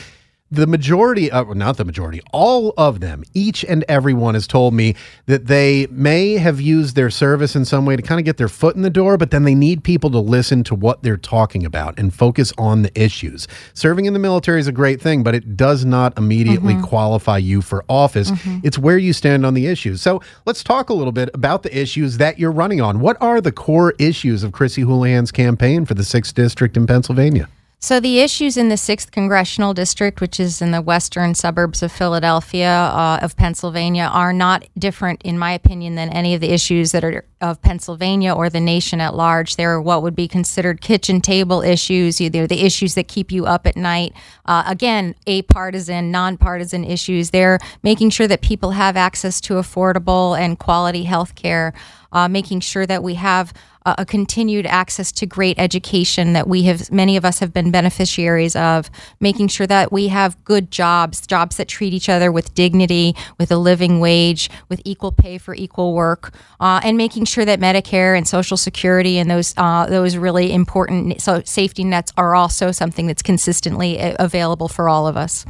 the majority of not the majority all of them each and every one has told me that they may have used their service in some way to kind of get their foot in the door but then they need people to listen to what they're talking about and focus on the issues. Serving in the military is a great thing but it does not immediately mm-hmm. qualify you for office. Mm-hmm. it's where you stand on the issues. So let's talk a little bit about the issues that you're running on. What are the core issues of chrissy houlahan's campaign for the 6th district in pennsylvania so, the issues in the 6th Congressional District, which is in the western suburbs of Philadelphia, uh, of Pennsylvania, are not different, in my opinion, than any of the issues that are of Pennsylvania or the nation at large. They're what would be considered kitchen table issues. They're the issues that keep you up at night. Uh, again, a partisan, nonpartisan issues. They're making sure that people have access to affordable and quality health care uh, making sure that we have a, a continued access to great education that we have, many of us have been beneficiaries of, making sure that we have good jobs, jobs that treat each other with dignity, with a living wage, with equal pay for equal work, uh, and making sure that Medicare and Social Security and those uh, those really important so safety nets are also something that's consistently uh, available for all of us.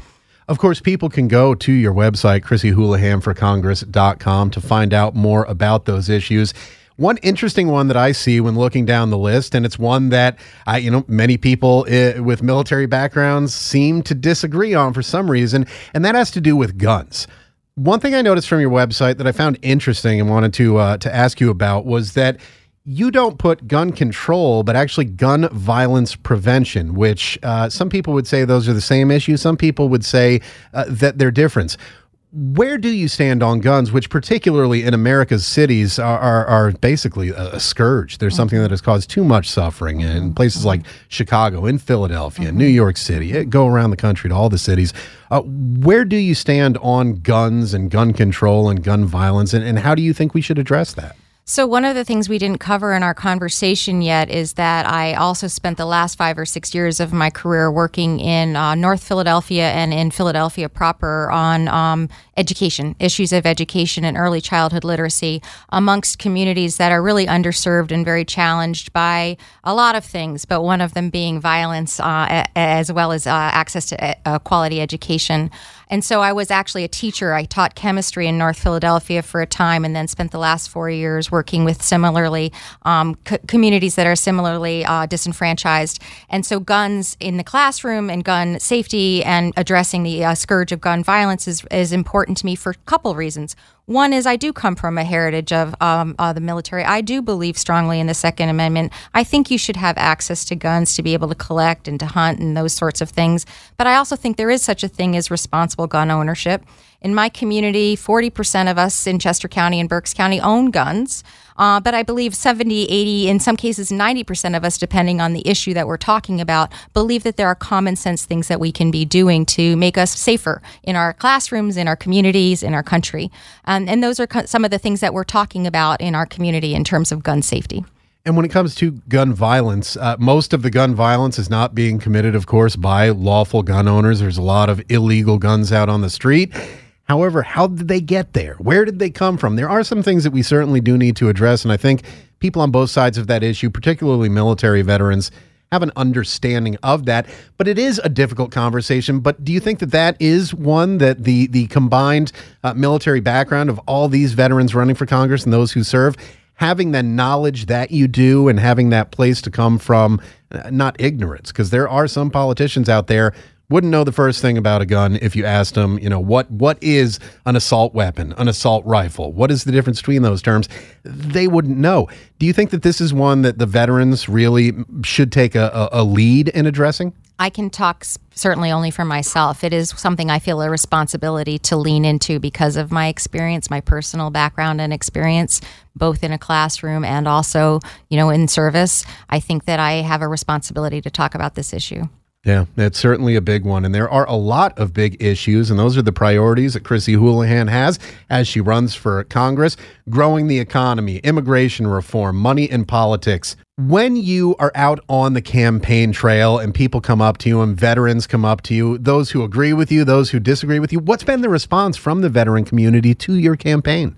Of course, people can go to your website, ChrissyHoulahanForCongress.com, to find out more about those issues. One interesting one that I see when looking down the list, and it's one that I, you know, many people uh, with military backgrounds seem to disagree on for some reason, and that has to do with guns. One thing I noticed from your website that I found interesting and wanted to uh, to ask you about was that you don't put gun control, but actually gun violence prevention, which uh, some people would say those are the same issue. Some people would say uh, that they're different. Where do you stand on guns, which particularly in America's cities are, are, are basically a, a, scourge? There's something that has caused too much suffering in places like Chicago, in Philadelphia, mm-hmm. New York City. It, Go around the country to all the cities. Uh, where do you stand on guns and gun control and gun violence, and, and how do you think we should address that? So, one of the things we didn't cover in our conversation yet is that I also spent the last five or six years of my career working in uh, North Philadelphia and in Philadelphia proper on um, education, issues of education and early childhood literacy amongst communities that are really underserved and very challenged by a lot of things, but one of them being violence uh, as well as uh, access to uh, quality education. And so I was actually a teacher. I taught chemistry in North Philadelphia for a time and then spent the last four years working with similarly um, co- communities that are similarly uh, disenfranchised. And so guns in the classroom and gun safety and addressing the uh, scourge of gun violence is, is important to me for a couple reasons. One is I do come from a heritage of um, uh, the military. I do believe strongly in the Second Amendment. I think you should have access to guns to be able to collect and to hunt and those sorts of things. But I also think there is such a thing as responsible gun ownership. In my community, 40% of us in Chester County and Berks County own guns. Uh, but I believe 70, 80, in some cases 90% of us, depending on the issue that we're talking about, believe that there are common sense things that we can be doing to make us safer in our classrooms, in our communities, in our country. Um, and those are some of the things that we're talking about in our community in terms of gun safety. And when it comes to gun violence, uh, most of the gun violence is not being committed, of course, by lawful gun owners. There's a lot of illegal guns out on the street. However, how did they get there? Where did they come from? There are some things that we certainly do need to address. And I think people on both sides of that issue, particularly military veterans, have an understanding of that. But it is a difficult conversation. But do you think that that is one that the the combined uh, military background of all these veterans running for Congress and those who serve having the knowledge that you do and having that place to come from uh, not ignorance because there are some politicians out there wouldn't know the first thing about a gun if you asked them, you know, what what is an assault weapon, an assault rifle? What is the difference between those terms? They wouldn't know. Do you think that this is one that the veterans really should take a, a, a lead in addressing? I can talk certainly only for myself. It is something I feel a responsibility to lean into because of my experience, my personal background and experience, both in a classroom and also, you know, in service. I think that I have a responsibility to talk about this issue. Yeah, it's certainly a big one. And there are a lot of big issues, and those are the priorities that Chrissy Houlahan has as she runs for Congress growing the economy, immigration reform, money in politics. When you are out on the campaign trail and people come up to you and veterans come up to you, those who agree with you, those who disagree with you, what's been the response from the veteran community to your campaign?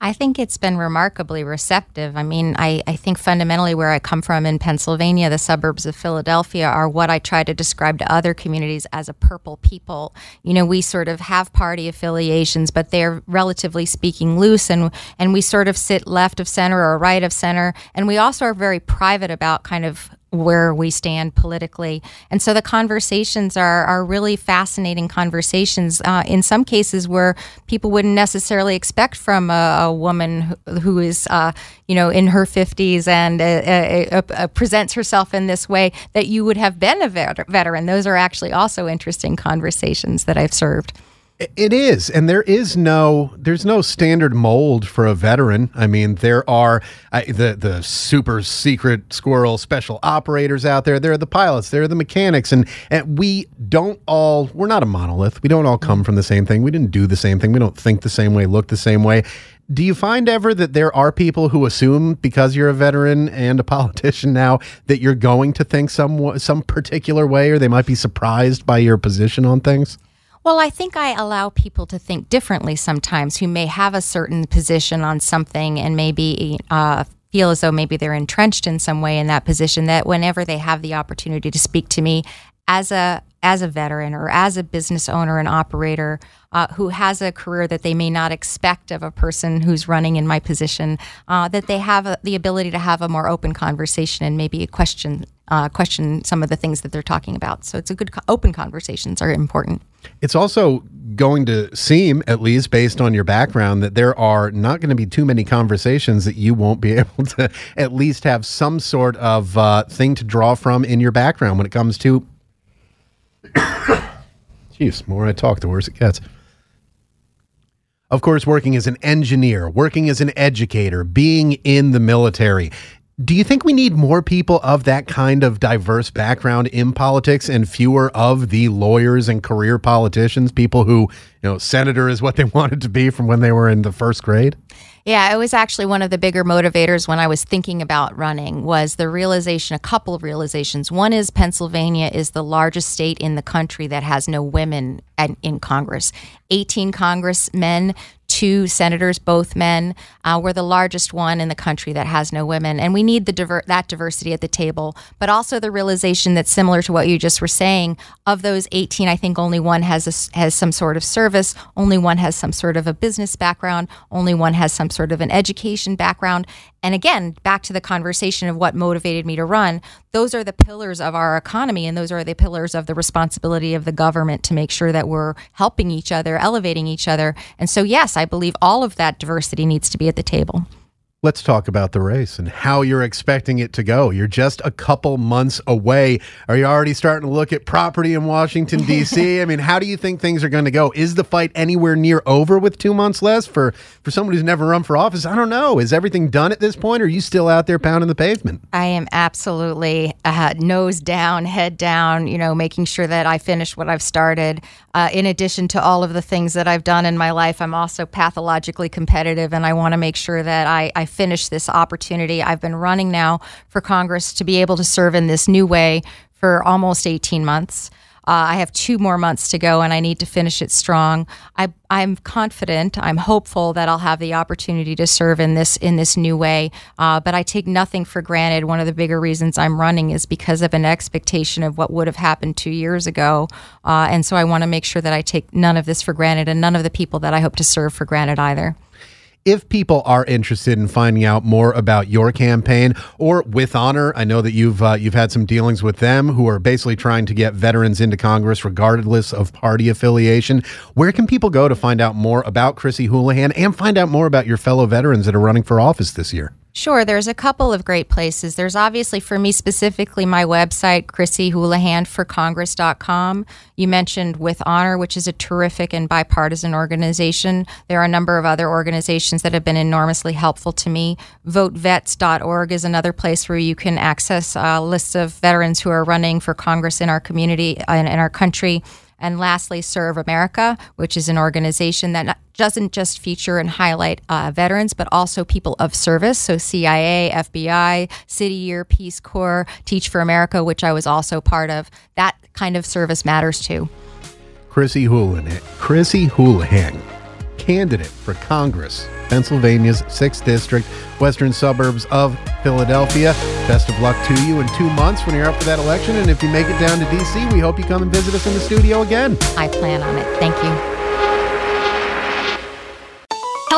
I think it's been remarkably receptive. I mean, I, I think fundamentally where I come from in Pennsylvania, the suburbs of Philadelphia are what I try to describe to other communities as a purple people. You know, we sort of have party affiliations, but they're relatively speaking loose and and we sort of sit left of center or right of center. And we also are very private about kind of where we stand politically. And so the conversations are, are really fascinating conversations, uh, in some cases where people wouldn't necessarily expect from a, a woman who, who is, uh, you know, in her 50s and uh, uh, uh, presents herself in this way that you would have been a vet- veteran. Those are actually also interesting conversations that I've served. It is, and there is no there's no standard mold for a veteran. I mean, there are uh, the the super secret squirrel special operators out there. There are the pilots. There are the mechanics, and and we don't all we're not a monolith. We don't all come from the same thing. We didn't do the same thing. We don't think the same way, look the same way. Do you find ever that there are people who assume because you're a veteran and a politician now that you're going to think some some particular way, or they might be surprised by your position on things? Well, I think I allow people to think differently sometimes who may have a certain position on something and maybe uh, feel as though maybe they're entrenched in some way in that position that whenever they have the opportunity to speak to me as a as a veteran or as a business owner and operator uh, who has a career that they may not expect of a person who's running in my position, uh, that they have a, the ability to have a more open conversation and maybe question uh, question some of the things that they're talking about. So it's a good co- open conversations are important. It's also going to seem, at least based on your background, that there are not going to be too many conversations that you won't be able to at least have some sort of uh, thing to draw from in your background when it comes to. Jeez, more I talk, the worse it gets. Of course, working as an engineer, working as an educator, being in the military. Do you think we need more people of that kind of diverse background in politics and fewer of the lawyers and career politicians, people who, you know, senator is what they wanted to be from when they were in the first grade? Yeah, it was actually one of the bigger motivators when I was thinking about running was the realization, a couple of realizations. One is Pennsylvania is the largest state in the country that has no women in Congress. 18 congressmen, two senators, both men. Uh, we're the largest one in the country that has no women, and we need the diver- that diversity at the table. But also the realization that similar to what you just were saying, of those 18, I think only one has a, has some sort of service, only one has some sort of a business background, only one has some sort of an education background. And again, back to the conversation of what motivated me to run, those are the pillars of our economy, and those are the pillars of the responsibility of the government to make sure that we're helping each other, elevating each other. And so, yes, I believe all of that diversity needs to be at the table. Let's talk about the race and how you're expecting it to go. You're just a couple months away. Are you already starting to look at property in Washington, D.C.? I mean, how do you think things are going to go? Is the fight anywhere near over with two months less for, for somebody who's never run for office? I don't know. Is everything done at this point, or are you still out there pounding the pavement? I am absolutely uh, nose down, head down, you know, making sure that I finish what I've started. Uh, in addition to all of the things that I've done in my life, I'm also pathologically competitive, and I want to make sure that I, I finish this opportunity. I've been running now for Congress to be able to serve in this new way for almost 18 months. Uh, I have two more months to go, and I need to finish it strong. I, I'm confident. I'm hopeful that I'll have the opportunity to serve in this in this new way. Uh, but I take nothing for granted. One of the bigger reasons I'm running is because of an expectation of what would have happened two years ago, uh, and so I want to make sure that I take none of this for granted, and none of the people that I hope to serve for granted either if people are interested in finding out more about your campaign or with honor i know that you've uh, you've had some dealings with them who are basically trying to get veterans into congress regardless of party affiliation. Where can people go to find out more about chrissy houlahan and find out more about your fellow veterans that are running for office this year Sure, there's a couple of great places. There's obviously, for me specifically, my website, ChrissyHoulahanForCongress.com. You mentioned With Honor, which is a terrific and bipartisan organization. There are a number of other organizations that have been enormously helpful to me. VoteVets.org is another place where you can access a list of veterans who are running for Congress in our community and in our country. And lastly, Serve America, which is an organization that doesn't just feature and highlight uh, veterans, but also people of service. So CIA, FBI, City Year, Peace Corps, Teach for America, which I was also part of. That kind of service matters too. Chrissy Houlahan, Chrissy Houlahan, candidate for Congress, Pennsylvania's 6th District, western suburbs of Philadelphia. Best of luck to you in two months when you're up for that election. And if you make it down to D.C., we hope you come and visit us in the studio again. I plan on it. Thank you.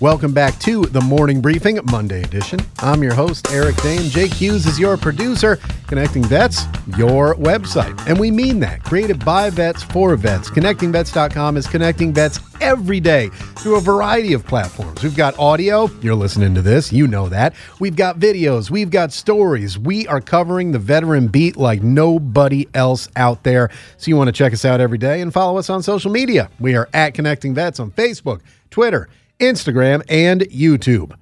Welcome back to the Morning Briefing, Monday edition. I'm your host, Eric Dehm. Jake Hughes is your producer. Connecting Vets, your website. And we mean that. Created by vets for vets. ConnectingVets.com is connecting vets every day through a variety of platforms. We've got audio. You're listening to this. You know that. We've got videos. We've got stories. We are covering the veteran beat like nobody else out there. So you want to check us out every day and follow us on social media. We are at Connecting Vets on Facebook, Twitter, Instagram, and YouTube.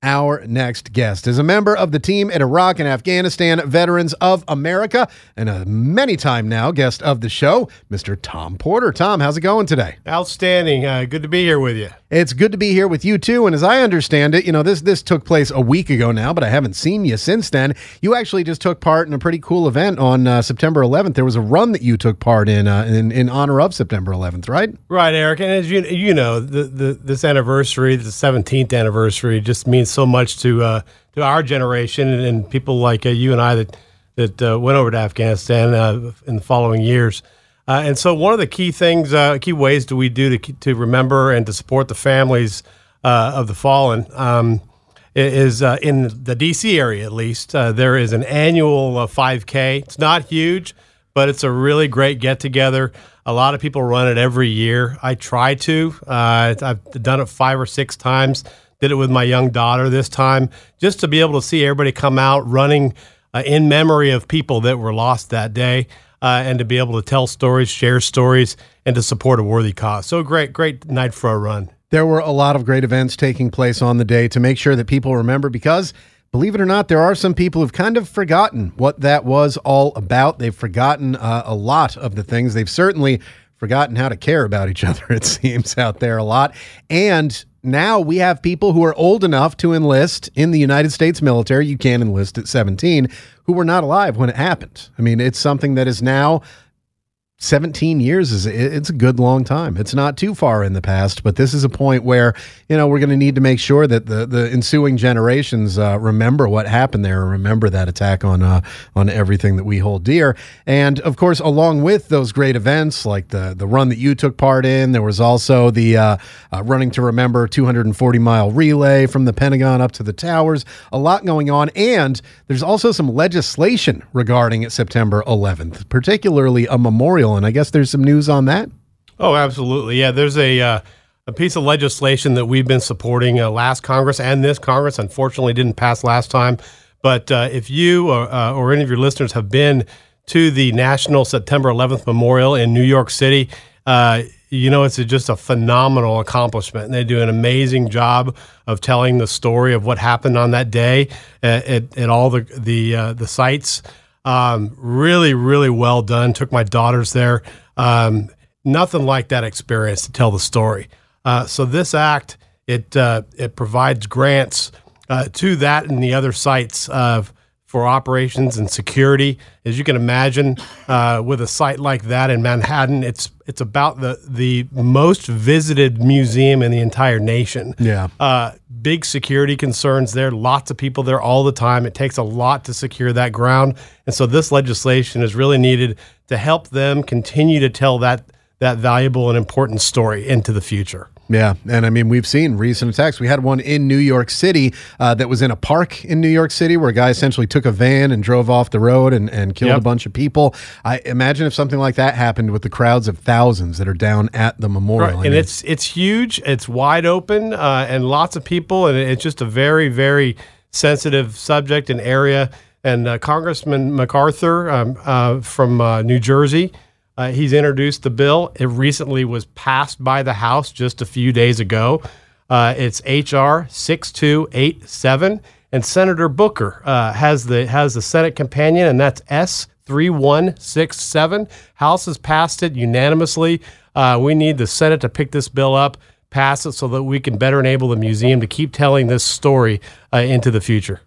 Our next guest is a member of the team at Iraq and Afghanistan Veterans of America and a many time now guest of the show, Mr. Tom Porter. Tom, how's it going today? Outstanding. Uh, good to be here with you. It's good to be here with you too. And as I understand it, you know, this this took place a week ago now, but I haven't seen you since then. You actually just took part in a pretty cool event on uh, September 11th. There was a run that you took part in, uh, in in honor of September 11th, right? Right, Eric. And as you you know, the, the this anniversary, the 17th anniversary, just means so much to uh, to our generation and, and people like uh, you and I that that uh, went over to Afghanistan uh, in the following years. Uh, and so, one of the key things, key ways do we do to, to remember and to support the families of the fallen um, is in the DC area, at least. There is an annual 5K. It's not huge, but it's a really great get together. A lot of people run it every year. I try to. Uh, I've done it five or six times. Did it with my young daughter this time, just to be able to see everybody come out running in memory of people that were lost that day uh, and to be able to tell stories, share stories, and to support a worthy cause. So great, great night for a run. There were a lot of great events taking place on the day to make sure that people remember because believe it or not, there are some people who've kind of forgotten what that was all about. They've forgotten uh, a lot of the things. They've certainly forgotten how to care about each other, it seems, out there a lot. And now we have people who are old enough to enlist in the United States military. You can enlist at 17 who were not alive when it happened. I mean, it's something that is now 17 years is it's a good long time. It's not too far in the past, but this is a point where you know we're going to need to make sure that the the ensuing generations uh, remember what happened there and remember that attack on uh, on everything that we hold dear. And of course, along with those great events like the the run that you took part in, there was also the uh, uh running to remember 240 mile relay from the Pentagon up to the towers. A lot going on, and there's also some legislation regarding September 11th, particularly a memorial and I guess there's some news on that. Oh, absolutely. Yeah, there's a uh, a piece of legislation that we've been supporting uh, last Congress and this Congress. Unfortunately, didn't pass last time. But uh, if you or, uh, or any of your listeners have been to the National September 11th Memorial in New York City. Uh, you know, it's just a phenomenal accomplishment. And they do an amazing job of telling the story of what happened on that day at, at, at all the the uh, the sites. Um, really, really well done. Took my daughters there. Um, nothing like that experience to tell the story. Uh, so this act it uh, it provides grants uh, to that and the other sites of for operations and security. As you can imagine, uh, with a site like that in Manhattan, it's it's about the the most visited museum in the entire nation. Yeah. Big security concerns there. Lots of people there all the time. It takes a lot to secure that ground, and so this legislation is really needed to help them continue to tell that that valuable and important story into the future. Yeah, and I mean we've seen recent attacks. We had one in New York City uh, that was in a park in New York City where a guy essentially took a van and drove off the road and, and killed Yep. a bunch of people. I imagine if something like that happened with the crowds of thousands that are down at the memorial. I and mean, it's it's huge. It's wide open, uh, and lots of people, and it's just a very very sensitive subject and area. And uh, Congressman MacArthur um, uh, from uh, New Jersey, uh, he's introduced the bill. It recently was passed by the House just a few days ago. Uh, it's HR six two eight seven, and Senator Booker uh, has the has the Senate companion, and that's S 3167. House has passed it unanimously. Uh, we need the Senate to pick this bill up, pass it so that we can better enable the museum to keep telling this story uh, into the future.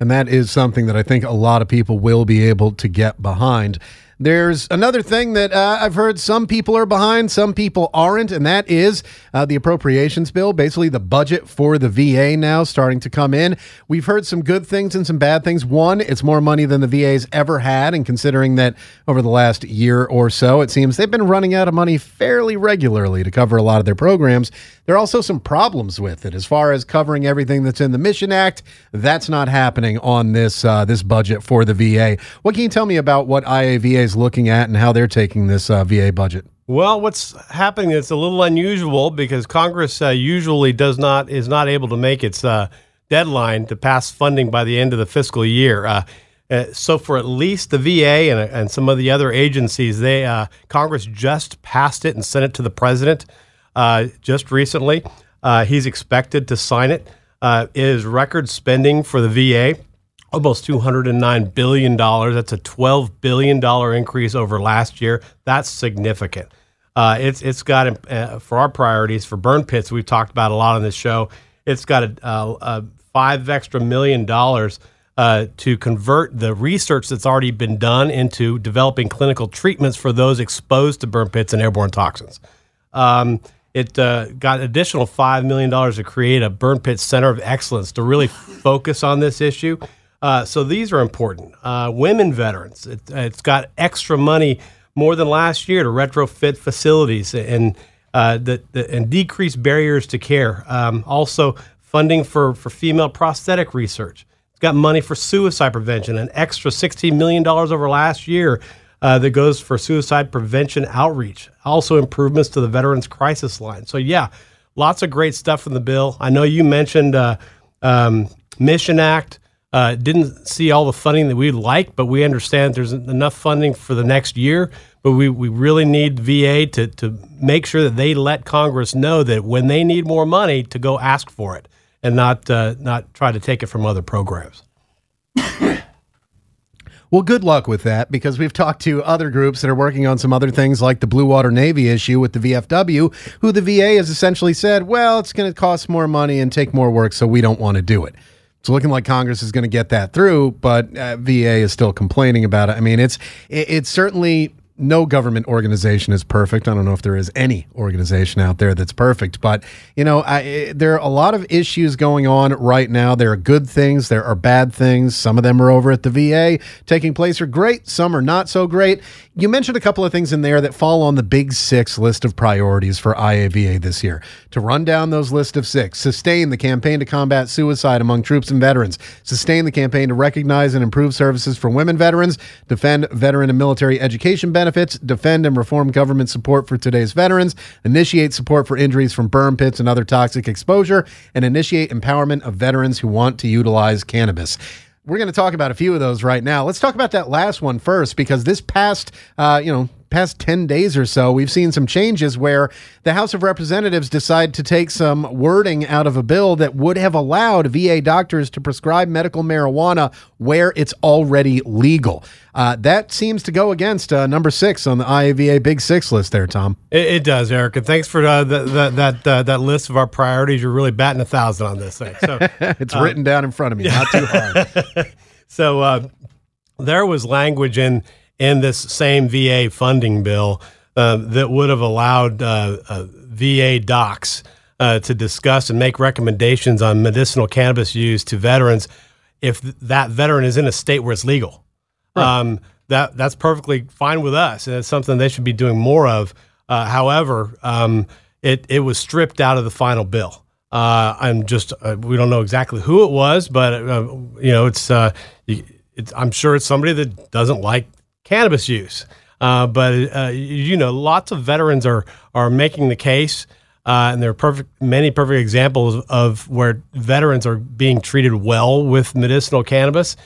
And that is something that I think a lot of people will be able to get behind. There's another thing that uh, I've heard some people are behind, some people aren't, and that is uh, the appropriations bill, basically the budget for the VA now starting to come in. We've heard some good things and some bad things. One, it's more money than the VA's ever had, and considering that over the last year or so, it seems they've been running out of money fairly regularly to cover a lot of their programs. There are also some problems with it as far as covering everything that's in the Mission Act. That's not happening on this uh, this budget for the VA. What can you tell me about what IAVA is looking at and how they're taking this uh, VA budget? Well, what's happening is a little unusual because Congress uh, usually does not is not able to make its uh, deadline to pass funding by the end of the fiscal year. Uh, uh, so, for at least the VA and, and some of the other agencies, they uh, Congress just passed it and sent it to the president uh, just recently. Uh, he's expected to sign it. Uh, it is record spending for the VA almost $209 billion. That's a $12 billion increase over last year. That's significant. Uh, it's it's got uh, for our priorities for burn pits. We've talked about a lot on this show. It's got a, a, a five extra million dollars uh, to convert the research that's already been done into developing clinical treatments for those exposed to burn pits and airborne toxins. Um, it uh, got additional $5 million to create a burn pit center of excellence to really focus on this issue. Uh, so these are important. Uh, women veterans, it, it's got extra money more than last year to retrofit facilities and uh, the, the, and decrease barriers to care. Um, also, funding for, for female prosthetic research. It's got money for suicide prevention, an extra $16 million over last year uh, that goes for suicide prevention outreach. Also, improvements to the Veterans Crisis Line. So, yeah, lots of great stuff in the bill. I know you mentioned uh, um, Mission Act. Uh, didn't see all the funding that we'd like, but we understand there's enough funding for the next year. But we, we really need VA to, to make sure that they let Congress know that when they need more money to go ask for it and not uh, not try to take it from other programs. Well, good luck with that because we've talked to other groups that are working on some other things like the Blue Water Navy issue with the VFW, who the VA has essentially said, well, it's going to cost more money and take more work, so we don't want to do it. It's looking like Congress is going to get that through, but uh, VA is still complaining about it. I mean, it's it, it's certainly no government organization is perfect. I don't know if there is any organization out there that's perfect, but you know, I, eh, there are a lot of issues going on right now. There are good things, there are bad things. Some of them are over at the VA taking place are great, some are not so great. You mentioned a couple of things in there that fall on the big six list of priorities for IAVA this year. To run down those list of six, sustain the campaign to combat suicide among troops and veterans, sustain the campaign to recognize and improve services for women veterans, defend veteran and military education benefits, defend and reform government support for today's veterans, initiate support for injuries from burn pits and other toxic exposure, and initiate empowerment of veterans who want to utilize cannabis. we're going to talk about a few of those right now. Let's talk about that last one first, because this past, uh, you know, past 10 days or so, we've seen some changes where the House of Representatives decide to take some wording out of a bill that would have allowed VA doctors to prescribe medical marijuana where it's already legal. Uh, that seems to go against uh, number six on the IAVA Big Six list there, Tom. It, it does, Eric. And thanks for uh, the, the, that uh, that list of our priorities. You're really batting a thousand on this thing. So it's written down in front of me, not too hard. so uh, there was language in in this same VA funding bill uh, that would have allowed uh, uh, VA docs uh, to discuss and make recommendations on medicinal cannabis use to veterans if th- that veteran is in a state where it's legal. Right. Um, that that's perfectly fine with us, and it's something they should be doing more of. Uh, however, um, it it was stripped out of the final bill. Uh, I'm just we don't know exactly who it was, but you know it's, it's I'm sure it's somebody that doesn't like cannabis use. Uh, but uh, you know, lots of veterans are are making the case, uh, and there are perfect many perfect examples of where veterans are being treated well with medicinal cannabis.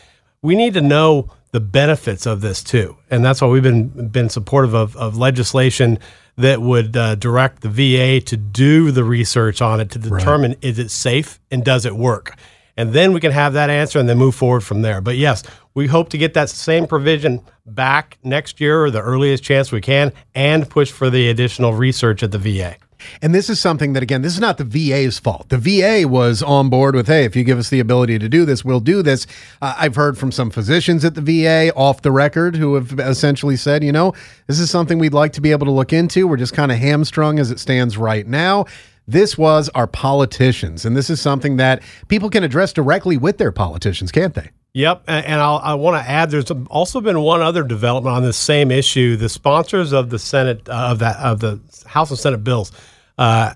We need to know the benefits of this too, and that's why we've been been supportive of, of legislation that would uh, direct the VA to do the research on it to determine right. is it safe and does it work and then we can have that answer and then move forward from there. But yes, we hope to get that same provision back next year or the earliest chance we can and push for the additional research at the VA. And this is something that, again, this is not the VA's fault. The VA was on board with, hey, if you give us the ability to do this, we'll do this. Uh, I've heard from some physicians at the VA off the record who have essentially said, you know, this is something we'd like to be able to look into. We're just kind of hamstrung as it stands right now. This was our politicians, and this is something that people can address directly with their politicians, can't they? Yep, and I'll, i want to add. There's also been one other development on this same issue. The sponsors of the Senate uh, of that of the House and Senate bills, uh,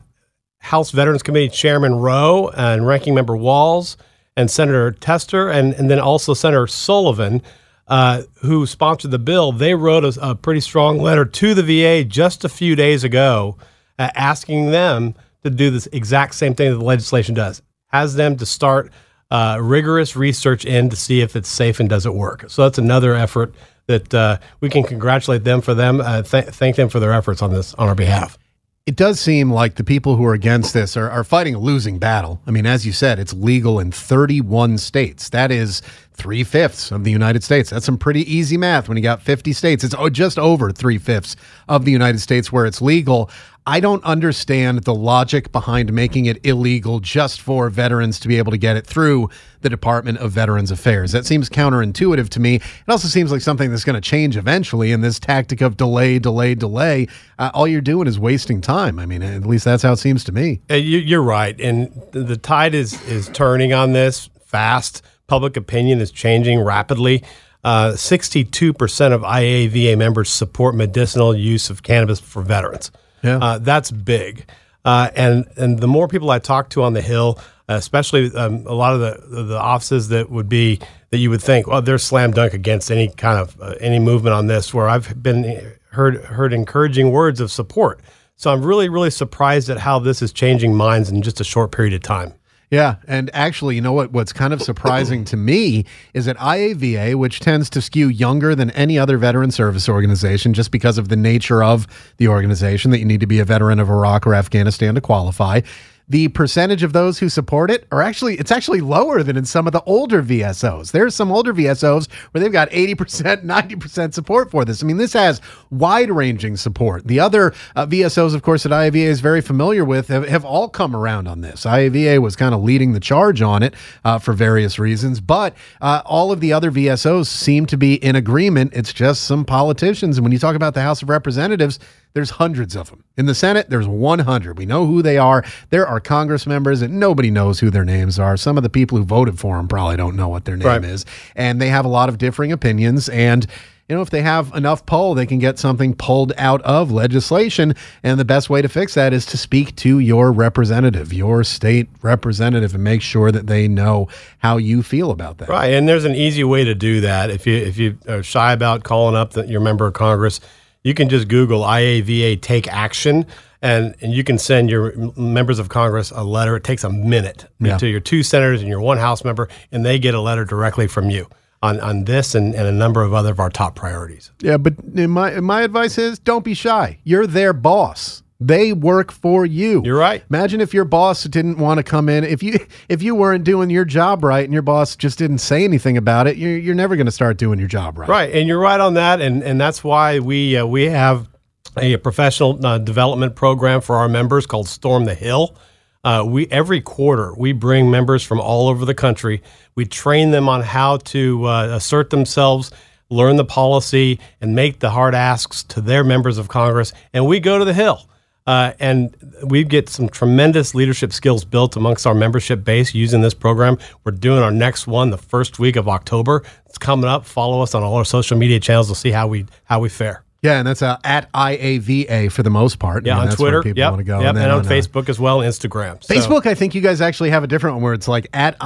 House Veterans Committee Chairman Roe and Ranking Member Walz and Senator Tester, and and then also Senator Sullivan, uh, who sponsored the bill. They wrote a, a, pretty strong letter to the VA just a few days ago, uh, asking them to do this exact same thing that the legislation does. Has them to start uh, rigorous research in to see if it's safe and does it work. So that's another effort that uh, we can congratulate them for them, uh, th- thank them for their efforts on this on our behalf. It does seem like the people who are against this are, are fighting a losing battle. I mean, as you said, it's legal in 31 states. That is three fifths of the United States. That's some pretty easy math when you got 50 states. It's just over three fifths of the United States where it's legal. I don't understand the logic behind making it illegal just for veterans to be able to get it through the Department of Veterans Affairs. That seems counterintuitive to me. It also seems like something that's going to change eventually. And this tactic of delay, delay, delay, uh, all you're doing is wasting time. I mean, at least that's how it seems to me. Uh, you, are right, and the tide is is turning on this fast. Public opinion is changing rapidly. Uh, 62% of IAVA members support medicinal use of cannabis for veterans. Yeah. Uh, that's big. Uh, and and the more people I talk to on the Hill, especially um, a lot of the the offices that would be that you would think, well, they're slam dunk against any kind of uh, any movement on this. Where I've been heard heard encouraging words of support. So I'm really really surprised at how this is changing minds in just a short period of time. Yeah, and actually, you know what? What's kind of surprising to me is that IAVA, which tends to skew younger than any other veteran service organization, just because of the nature of the organization, that you need to be a veteran of Iraq or Afghanistan to qualify the percentage of those who support it are actually it's actually lower than in some of the older VSOs. There's some older VSOs where they've got 80%, 90% support for this. I mean, this has wide-ranging support. The other uh, VSOs, of course, that IAVA is very familiar with have, have all come around on this. IAVA was kind of leading the charge on it uh, for various reasons, but uh, all of the other VSOs seem to be in agreement. It's just some politicians. And when you talk about the House of Representatives, there's hundreds of them. In the Senate, there's 100. We know who they are. There are Congress members, and nobody knows who their names are. Some of the people who voted for them probably don't know what their name right. is. And they have a lot of differing opinions. And you know, if they have enough pull, they can get something pulled out of legislation. And the best way to fix that is to speak to your representative, your state representative, and make sure that they know how you feel about that. Right. And there's an easy way to do that. If you if you are shy about calling up the, your member of Congress, you can just Google IAVA take action and and you can send your members of Congress a letter. It takes a minute Yeah. to your two senators and your one House member, and they get a letter directly from you on on this and, and a number of other of our top priorities. Yeah, but my my advice is don't be shy. You're their boss. They work for you. You're right. Imagine if your boss didn't want to come in. If you if you weren't doing your job right and your boss just didn't say anything about it, you're you're never going to start doing your job right. Right, and you're right on that, and and that's why we uh, we have a professional uh, development program for our members called Storm the Hill. Uh, we every quarter we bring members from all over the country. We train them on how to uh, assert themselves, learn the policy, and make the hard asks to their members of Congress. And we go to the Hill. Uh, and we get some tremendous leadership skills built amongst our membership base using this program. We're doing our next one the first week of October. It's coming up. Follow us on all our social media channels to see how we how we fare. Yeah, and that's uh, at IAVA for the most part. Yeah, I mean, on that's Twitter. where people Yep, want to go. yep, and, then on, uh, Facebook as well, Instagram. So- Facebook, I think you guys actually have a different one where it's like at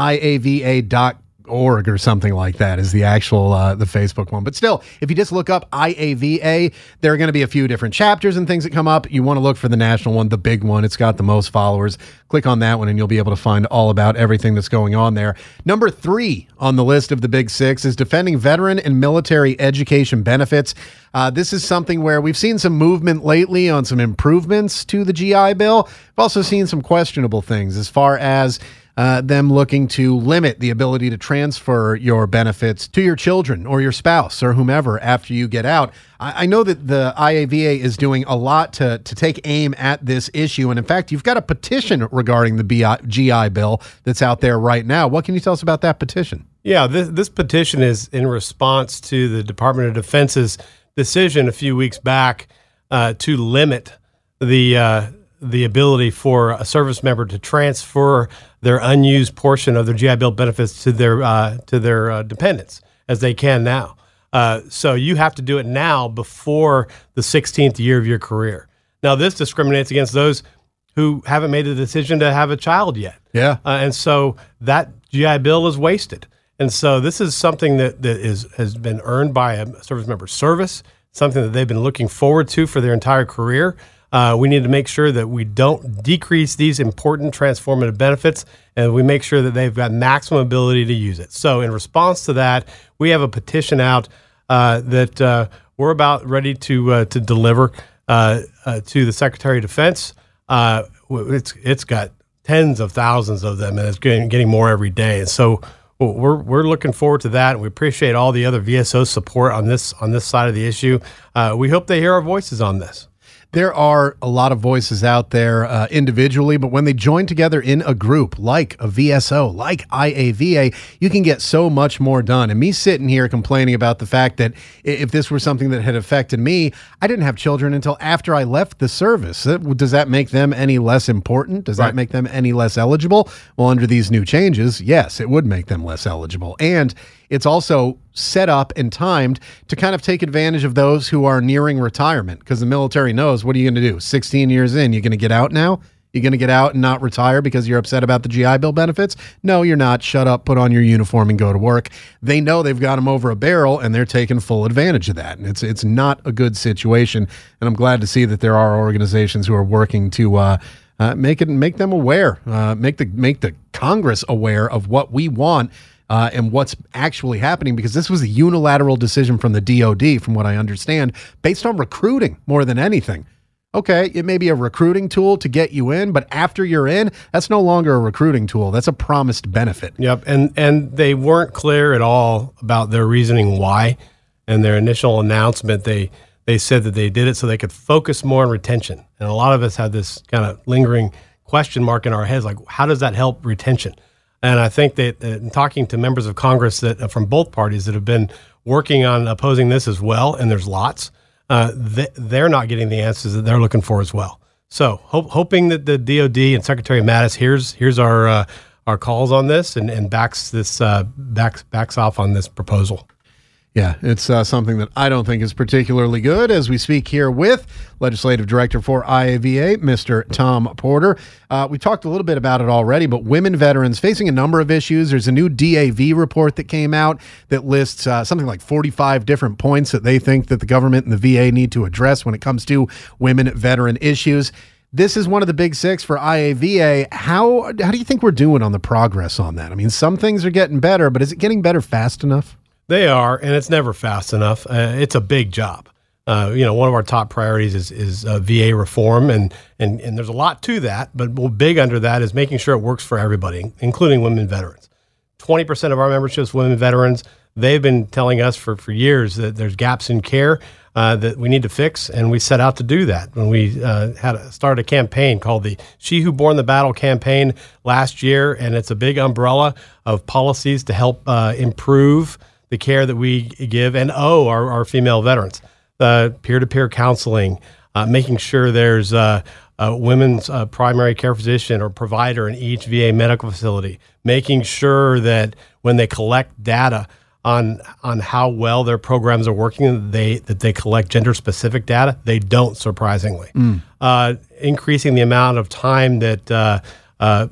IAVA.org or something like that is the actual uh, the Facebook one. But still, if you just look up IAVA, there are going to be a few different chapters and things that come up. You want to look for the national one, the big one. It's got the most followers. Click on that one and you'll be able to find all about everything that's going on there. Number three on the list of the big six is defending veteran and military education benefits. Uh, this is something where we've seen some movement lately on some improvements to the GI Bill. We've also seen some questionable things as far as uh, them looking to limit the ability to transfer your benefits to your children or your spouse or whomever after you get out. I, I know that the IAVA is doing a lot to, to take aim at this issue. And in fact, you've got a petition regarding the BI, GI Bill that's out there right now. What can you tell us about that petition? Yeah, this, this petition is in response to the Department of Defense's decision a few weeks back uh, to limit the uh, the ability for a service member to transfer their unused portion of their GI Bill benefits to their uh, to their uh, dependents as they can now. Uh, so you have to do it now before the 16th year of your career. Now this discriminates against those who haven't made the decision to have a child yet. Yeah. Uh, and so that GI Bill is wasted. And so this is something that, that is has been earned by a service member's service, something that they've been looking forward to for their entire career. Uh, we need to make sure that we don't decrease these important transformative benefits and we make sure that they've got maximum ability to use it. So, in response to that, we have a petition out uh, that uh, we're about ready to uh, to deliver uh, uh, to the Secretary of Defense. It's it's got tens of thousands of them, and it's getting, getting more every day. And so we're we're looking forward to that, and we appreciate all the other VSO support on this on this side of the issue. We hope they hear our voices on this. There are a lot of voices out there uh, individually, but when they join together in a group like a VSO, like IAVA, you can get so much more done. And me sitting here complaining about the fact that if this were something that had affected me, I didn't have children until after I left the service. Does that make them any less important? Does that make them any less eligible? Well, under these new changes, yes, it would make them less eligible. And it's also set up and timed to kind of take advantage of those who are nearing retirement because the military knows what are you going to do? 16 years in, you're going to get out now? You're going to get out and not retire because you're upset about the GI Bill benefits? No, you're not. Shut up, put on your uniform, and go to work. They know they've got them over a barrel, and they're taking full advantage of that. And it's it's not a good situation. And I'm glad to see that there are organizations who are working to uh, uh, make it make them aware, uh, make the make the Congress aware of what we want uh, and what's actually happening because this was a unilateral decision from the DoD, from what I understand, based on recruiting more than anything. Okay, it may be a recruiting tool to get you in, but after you're in, that's no longer a recruiting tool. That's a promised benefit. Yep, and and they weren't clear at all about their reasoning why. In their initial announcement, they they said that they did it so they could focus more on retention. And a lot of us had this kind of lingering question mark in our heads, like how does that help retention? And I think that uh, in talking to members of Congress that uh, from both parties that have been working on opposing this as well, and there's lots, uh, th- they're not getting the answers that they're looking for as well. So hoping that the DoD and Secretary Mattis here's here's our uh, our calls on this and, and backs this uh, backs backs off on this proposal. Yeah, it's uh, something that I don't think is particularly good as we speak here with Legislative Director for IAVA, Mr. Tom Porter. Uh, we talked a little bit about it already, but women veterans facing a number of issues. There's a new DAV report that came out that lists uh, something like 45 different points that they think that the government and the VA need to address when it comes to women veteran issues This is one of the big six for IAVA. How how do you think we're doing on the progress on that? I mean, some things are getting better, but is it getting better fast enough? They are, and it's never fast enough. Uh, it's a big job. Uh, you know, one of our top priorities is is uh, VA reform, and and and there's a lot to that. But big under that is making sure it works for everybody, including women veterans. Twenty percent of our membership is women veterans. They've been telling us for for years that there's gaps in care uh, that we need to fix, and we set out to do that when we uh, had a, started a campaign called the "She Who Borne the Battle" campaign last year, and it's a big umbrella of policies to help uh, improve the care that we give and owe our, our female veterans uh, peer-to-peer counseling, uh, making sure there's a, a women's uh, primary care physician or provider in each VA medical facility, making sure that when they collect data on on how well their programs are working, they that they collect gender-specific data. They don't, surprisingly. Mm. Uh, increasing the amount of time that uh, uh,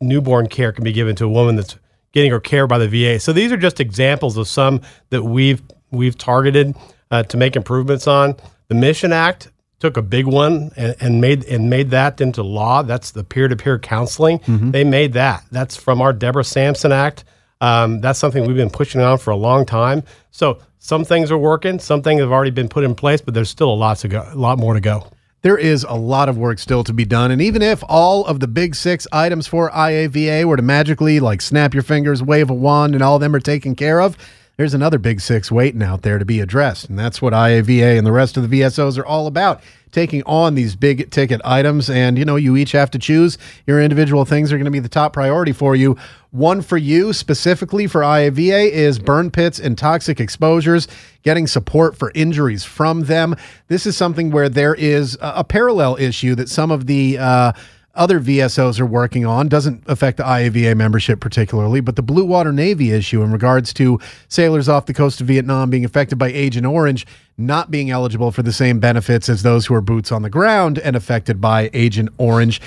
newborn care can be given to a woman that's getting her care by the VA. So these are just examples of some that we've we've targeted uh, to make improvements on. The Mission Act took a big one and, and, made and made that into law. That's the peer-to-peer counseling. Mm-hmm. They made that. That's from our Deborah Sampson Act. Um, that's something we've been pushing on for a long time. So some things are working, some things have already been put in place, but there's still a lot to go, a lot more to go. There is a lot of work still to be done, and even if all of the big six items for IAVA were to magically like snap your fingers, wave a wand, and all of them are taken care of, there's another big six waiting out there to be addressed. And that's what IAVA and the rest of the VSOs are all about taking on these big ticket items. And, you know, you each have to choose. Your individual things are going to be the top priority for you. One for you specifically for IAVA is burn pits and toxic exposures, getting support for injuries from them. This is something where there is a, parallel issue that some of the, uh, other VSOs are working on doesn't affect the IAVA membership particularly, but the Blue Water Navy issue in regards to sailors off the coast of Vietnam being affected by Agent Orange not being eligible for the same benefits as those who are boots on the ground and affected by Agent Orange.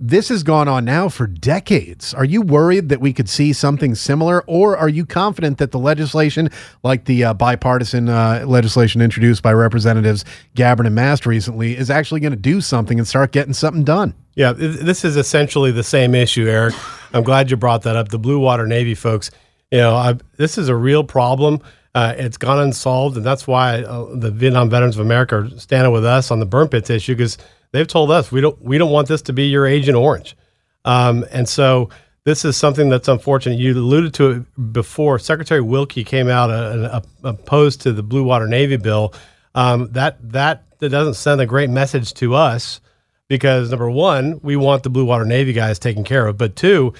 This has gone on now for decades. Are you worried that we could see something similar, or are you confident that the legislation, like the uh, bipartisan uh, legislation introduced by Representatives Gabbard and Mast recently, is actually going to do something and start getting something done? Yeah, this is essentially the same issue, Eric. I'm glad you brought that up. The Blue Water Navy folks, you know, I, this is a real problem. Uh, it's gone unsolved, and that's why uh, the Vietnam Veterans of America are standing with us on the burn pits issue because they've told us we don't we don't want this to be your Agent Orange, um, and so this is something that's unfortunate. You alluded to it before. Secretary Wilkie came out uh, opposed to the Blue Water Navy bill. Um, that that that doesn't send a great message to us because number one, we want the Blue Water Navy guys taken care of, but two,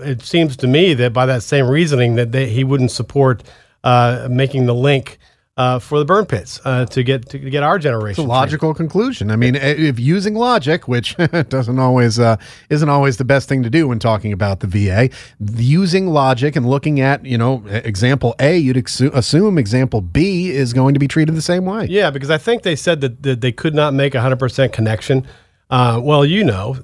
it seems to me that by that same reasoning that they, he wouldn't support uh, making the link uh, for the burn pits uh, to get to get our generation. It's a logical trained. conclusion. I mean, if using logic, which doesn't always uh, isn't always the best thing to do when talking about the VA, using logic and looking at you know example A, you'd ex- assume example B is going to be treated the same way. Yeah, because I think they said that, that they could not make a hundred percent connection. Uh, well, you know,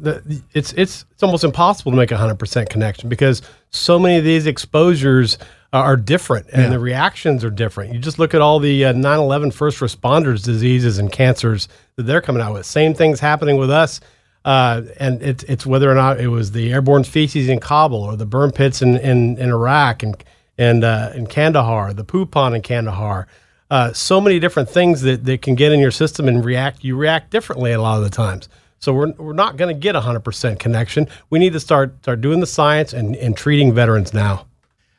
it's it's it's almost impossible to make a hundred percent connection because so many of these exposures are different and yeah. the reactions are different. You just look at all the uh, 9/11 first responders diseases and cancers that they're coming out with. Same things happening with us. Uh, and it's it's whether or not it was the airborne feces in Kabul or the burn pits in, in, in Iraq and and uh, in Kandahar, the poo pond in Kandahar. Uh, so many different things that, that can get in your system and react. You react differently a lot of the times. So we're, we're not going to get 100% connection. We need to start start doing the science and, and treating veterans now.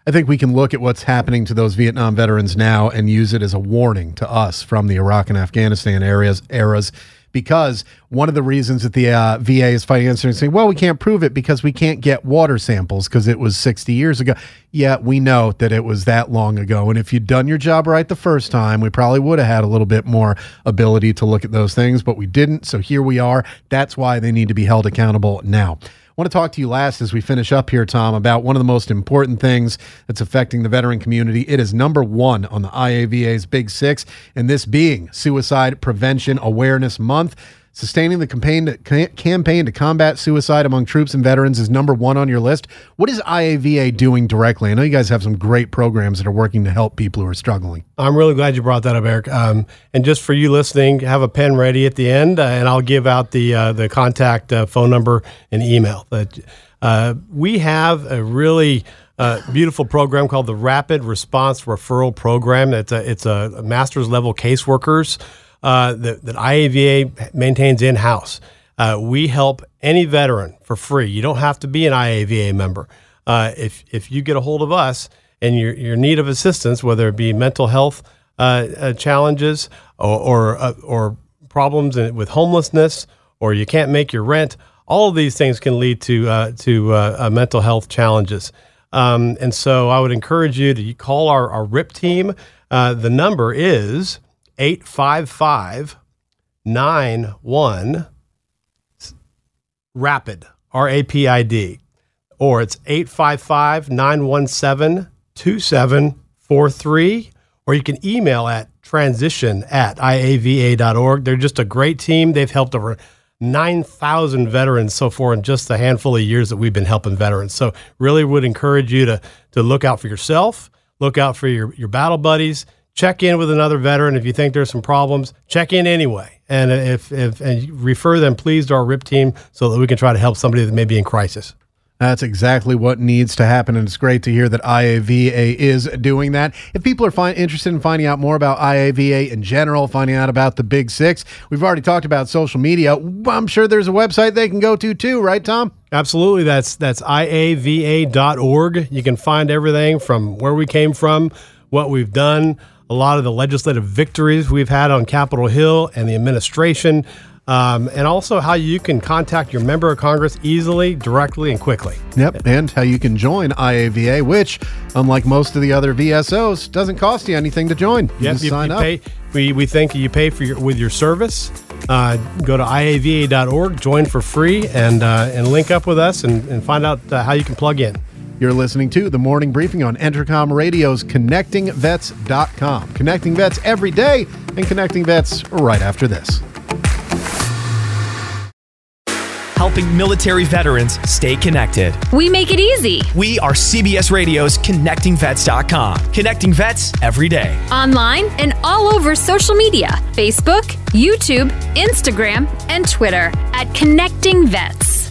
I think we can look at what's happening to those Vietnam veterans now and use it as a warning to us from the Iraq and Afghanistan areas eras. Because one of the reasons that the uh, VA is fighting saying, well, we can't prove it because we can't get water samples because it was 60 years ago. Yeah, we know that it was that long ago. And if you'd done your job right the first time, we probably would have had a little bit more ability to look at those things, but we didn't. So here we are. That's why they need to be held accountable now. Want to talk to you last as we finish up here, Tom, about one of the most important things that's affecting the veteran community. It is number one on the IAVA's Big Six, and this being Suicide Prevention Awareness Month. Sustaining the campaign to, campaign to combat suicide among troops and veterans is number one on your list. What is IAVA doing directly? I know you guys have some great programs that are working to help people who are struggling. I'm really glad you brought that up, Eric. Um, and just for you listening, have a pen ready at the end, uh, and I'll give out the uh, the contact uh, phone number and email. Uh, we have a really uh, beautiful program called the Rapid Response Referral Program. It's a it's a master's level caseworkers uh, that, that IAVA maintains in house. Uh, we help any veteran for free. You don't have to be an IAVA member. Uh, if if you get a hold of us and you're, you're in need of assistance, whether it be mental health uh, uh, challenges or or, or problems with homelessness, or you can't make your rent, all of these things can lead to to mental health challenges. Um, and so I would encourage you to call our, our RIP team. Uh, the number is 855 91 RAPID, R A P I D, or it's 855 917 2743, or you can email at transition at iava.org. They're just a great team. They've helped over 9,000 veterans so far in just a handful of years that we've been helping veterans. So, really would encourage you to, to look out for yourself, look out for your, your battle buddies, check in with another veteran. If you think there's some problems, check in anyway. And if, if and refer them, please, to our RIP team so that we can try to help somebody that may be in crisis. That's exactly what needs to happen, and it's great to hear that IAVA is doing that. If people are find, interested in finding out more about IAVA in general, finding out about the Big Six, we've already talked about social media. I'm sure there's a website they can go to too, right, Tom? Absolutely. That's that's iava.org. You can find everything from where we came from, what we've done, a lot of the legislative victories we've had on Capitol Hill and the administration um, and also how you can contact your member of Congress easily, directly, and quickly. Yep, and how you can join IAVA, which, unlike most of the other VSOs, doesn't cost you anything to join. You yep, you, sign you up. Pay, we, we think you pay for your, with your service. Uh, go to iava.org, join for free, and uh, and link up with us and, and find out uh, how you can plug in. You're listening to the morning briefing on Entercom Radio's ConnectingVets.com. Connecting vets every day and connecting vets right after this. helping military veterans stay connected. We make it easy. We are CBS Radio's ConnectingVets.com, connecting vets every day. Online and all over social media Facebook, YouTube, Instagram, and Twitter at Connecting Vets.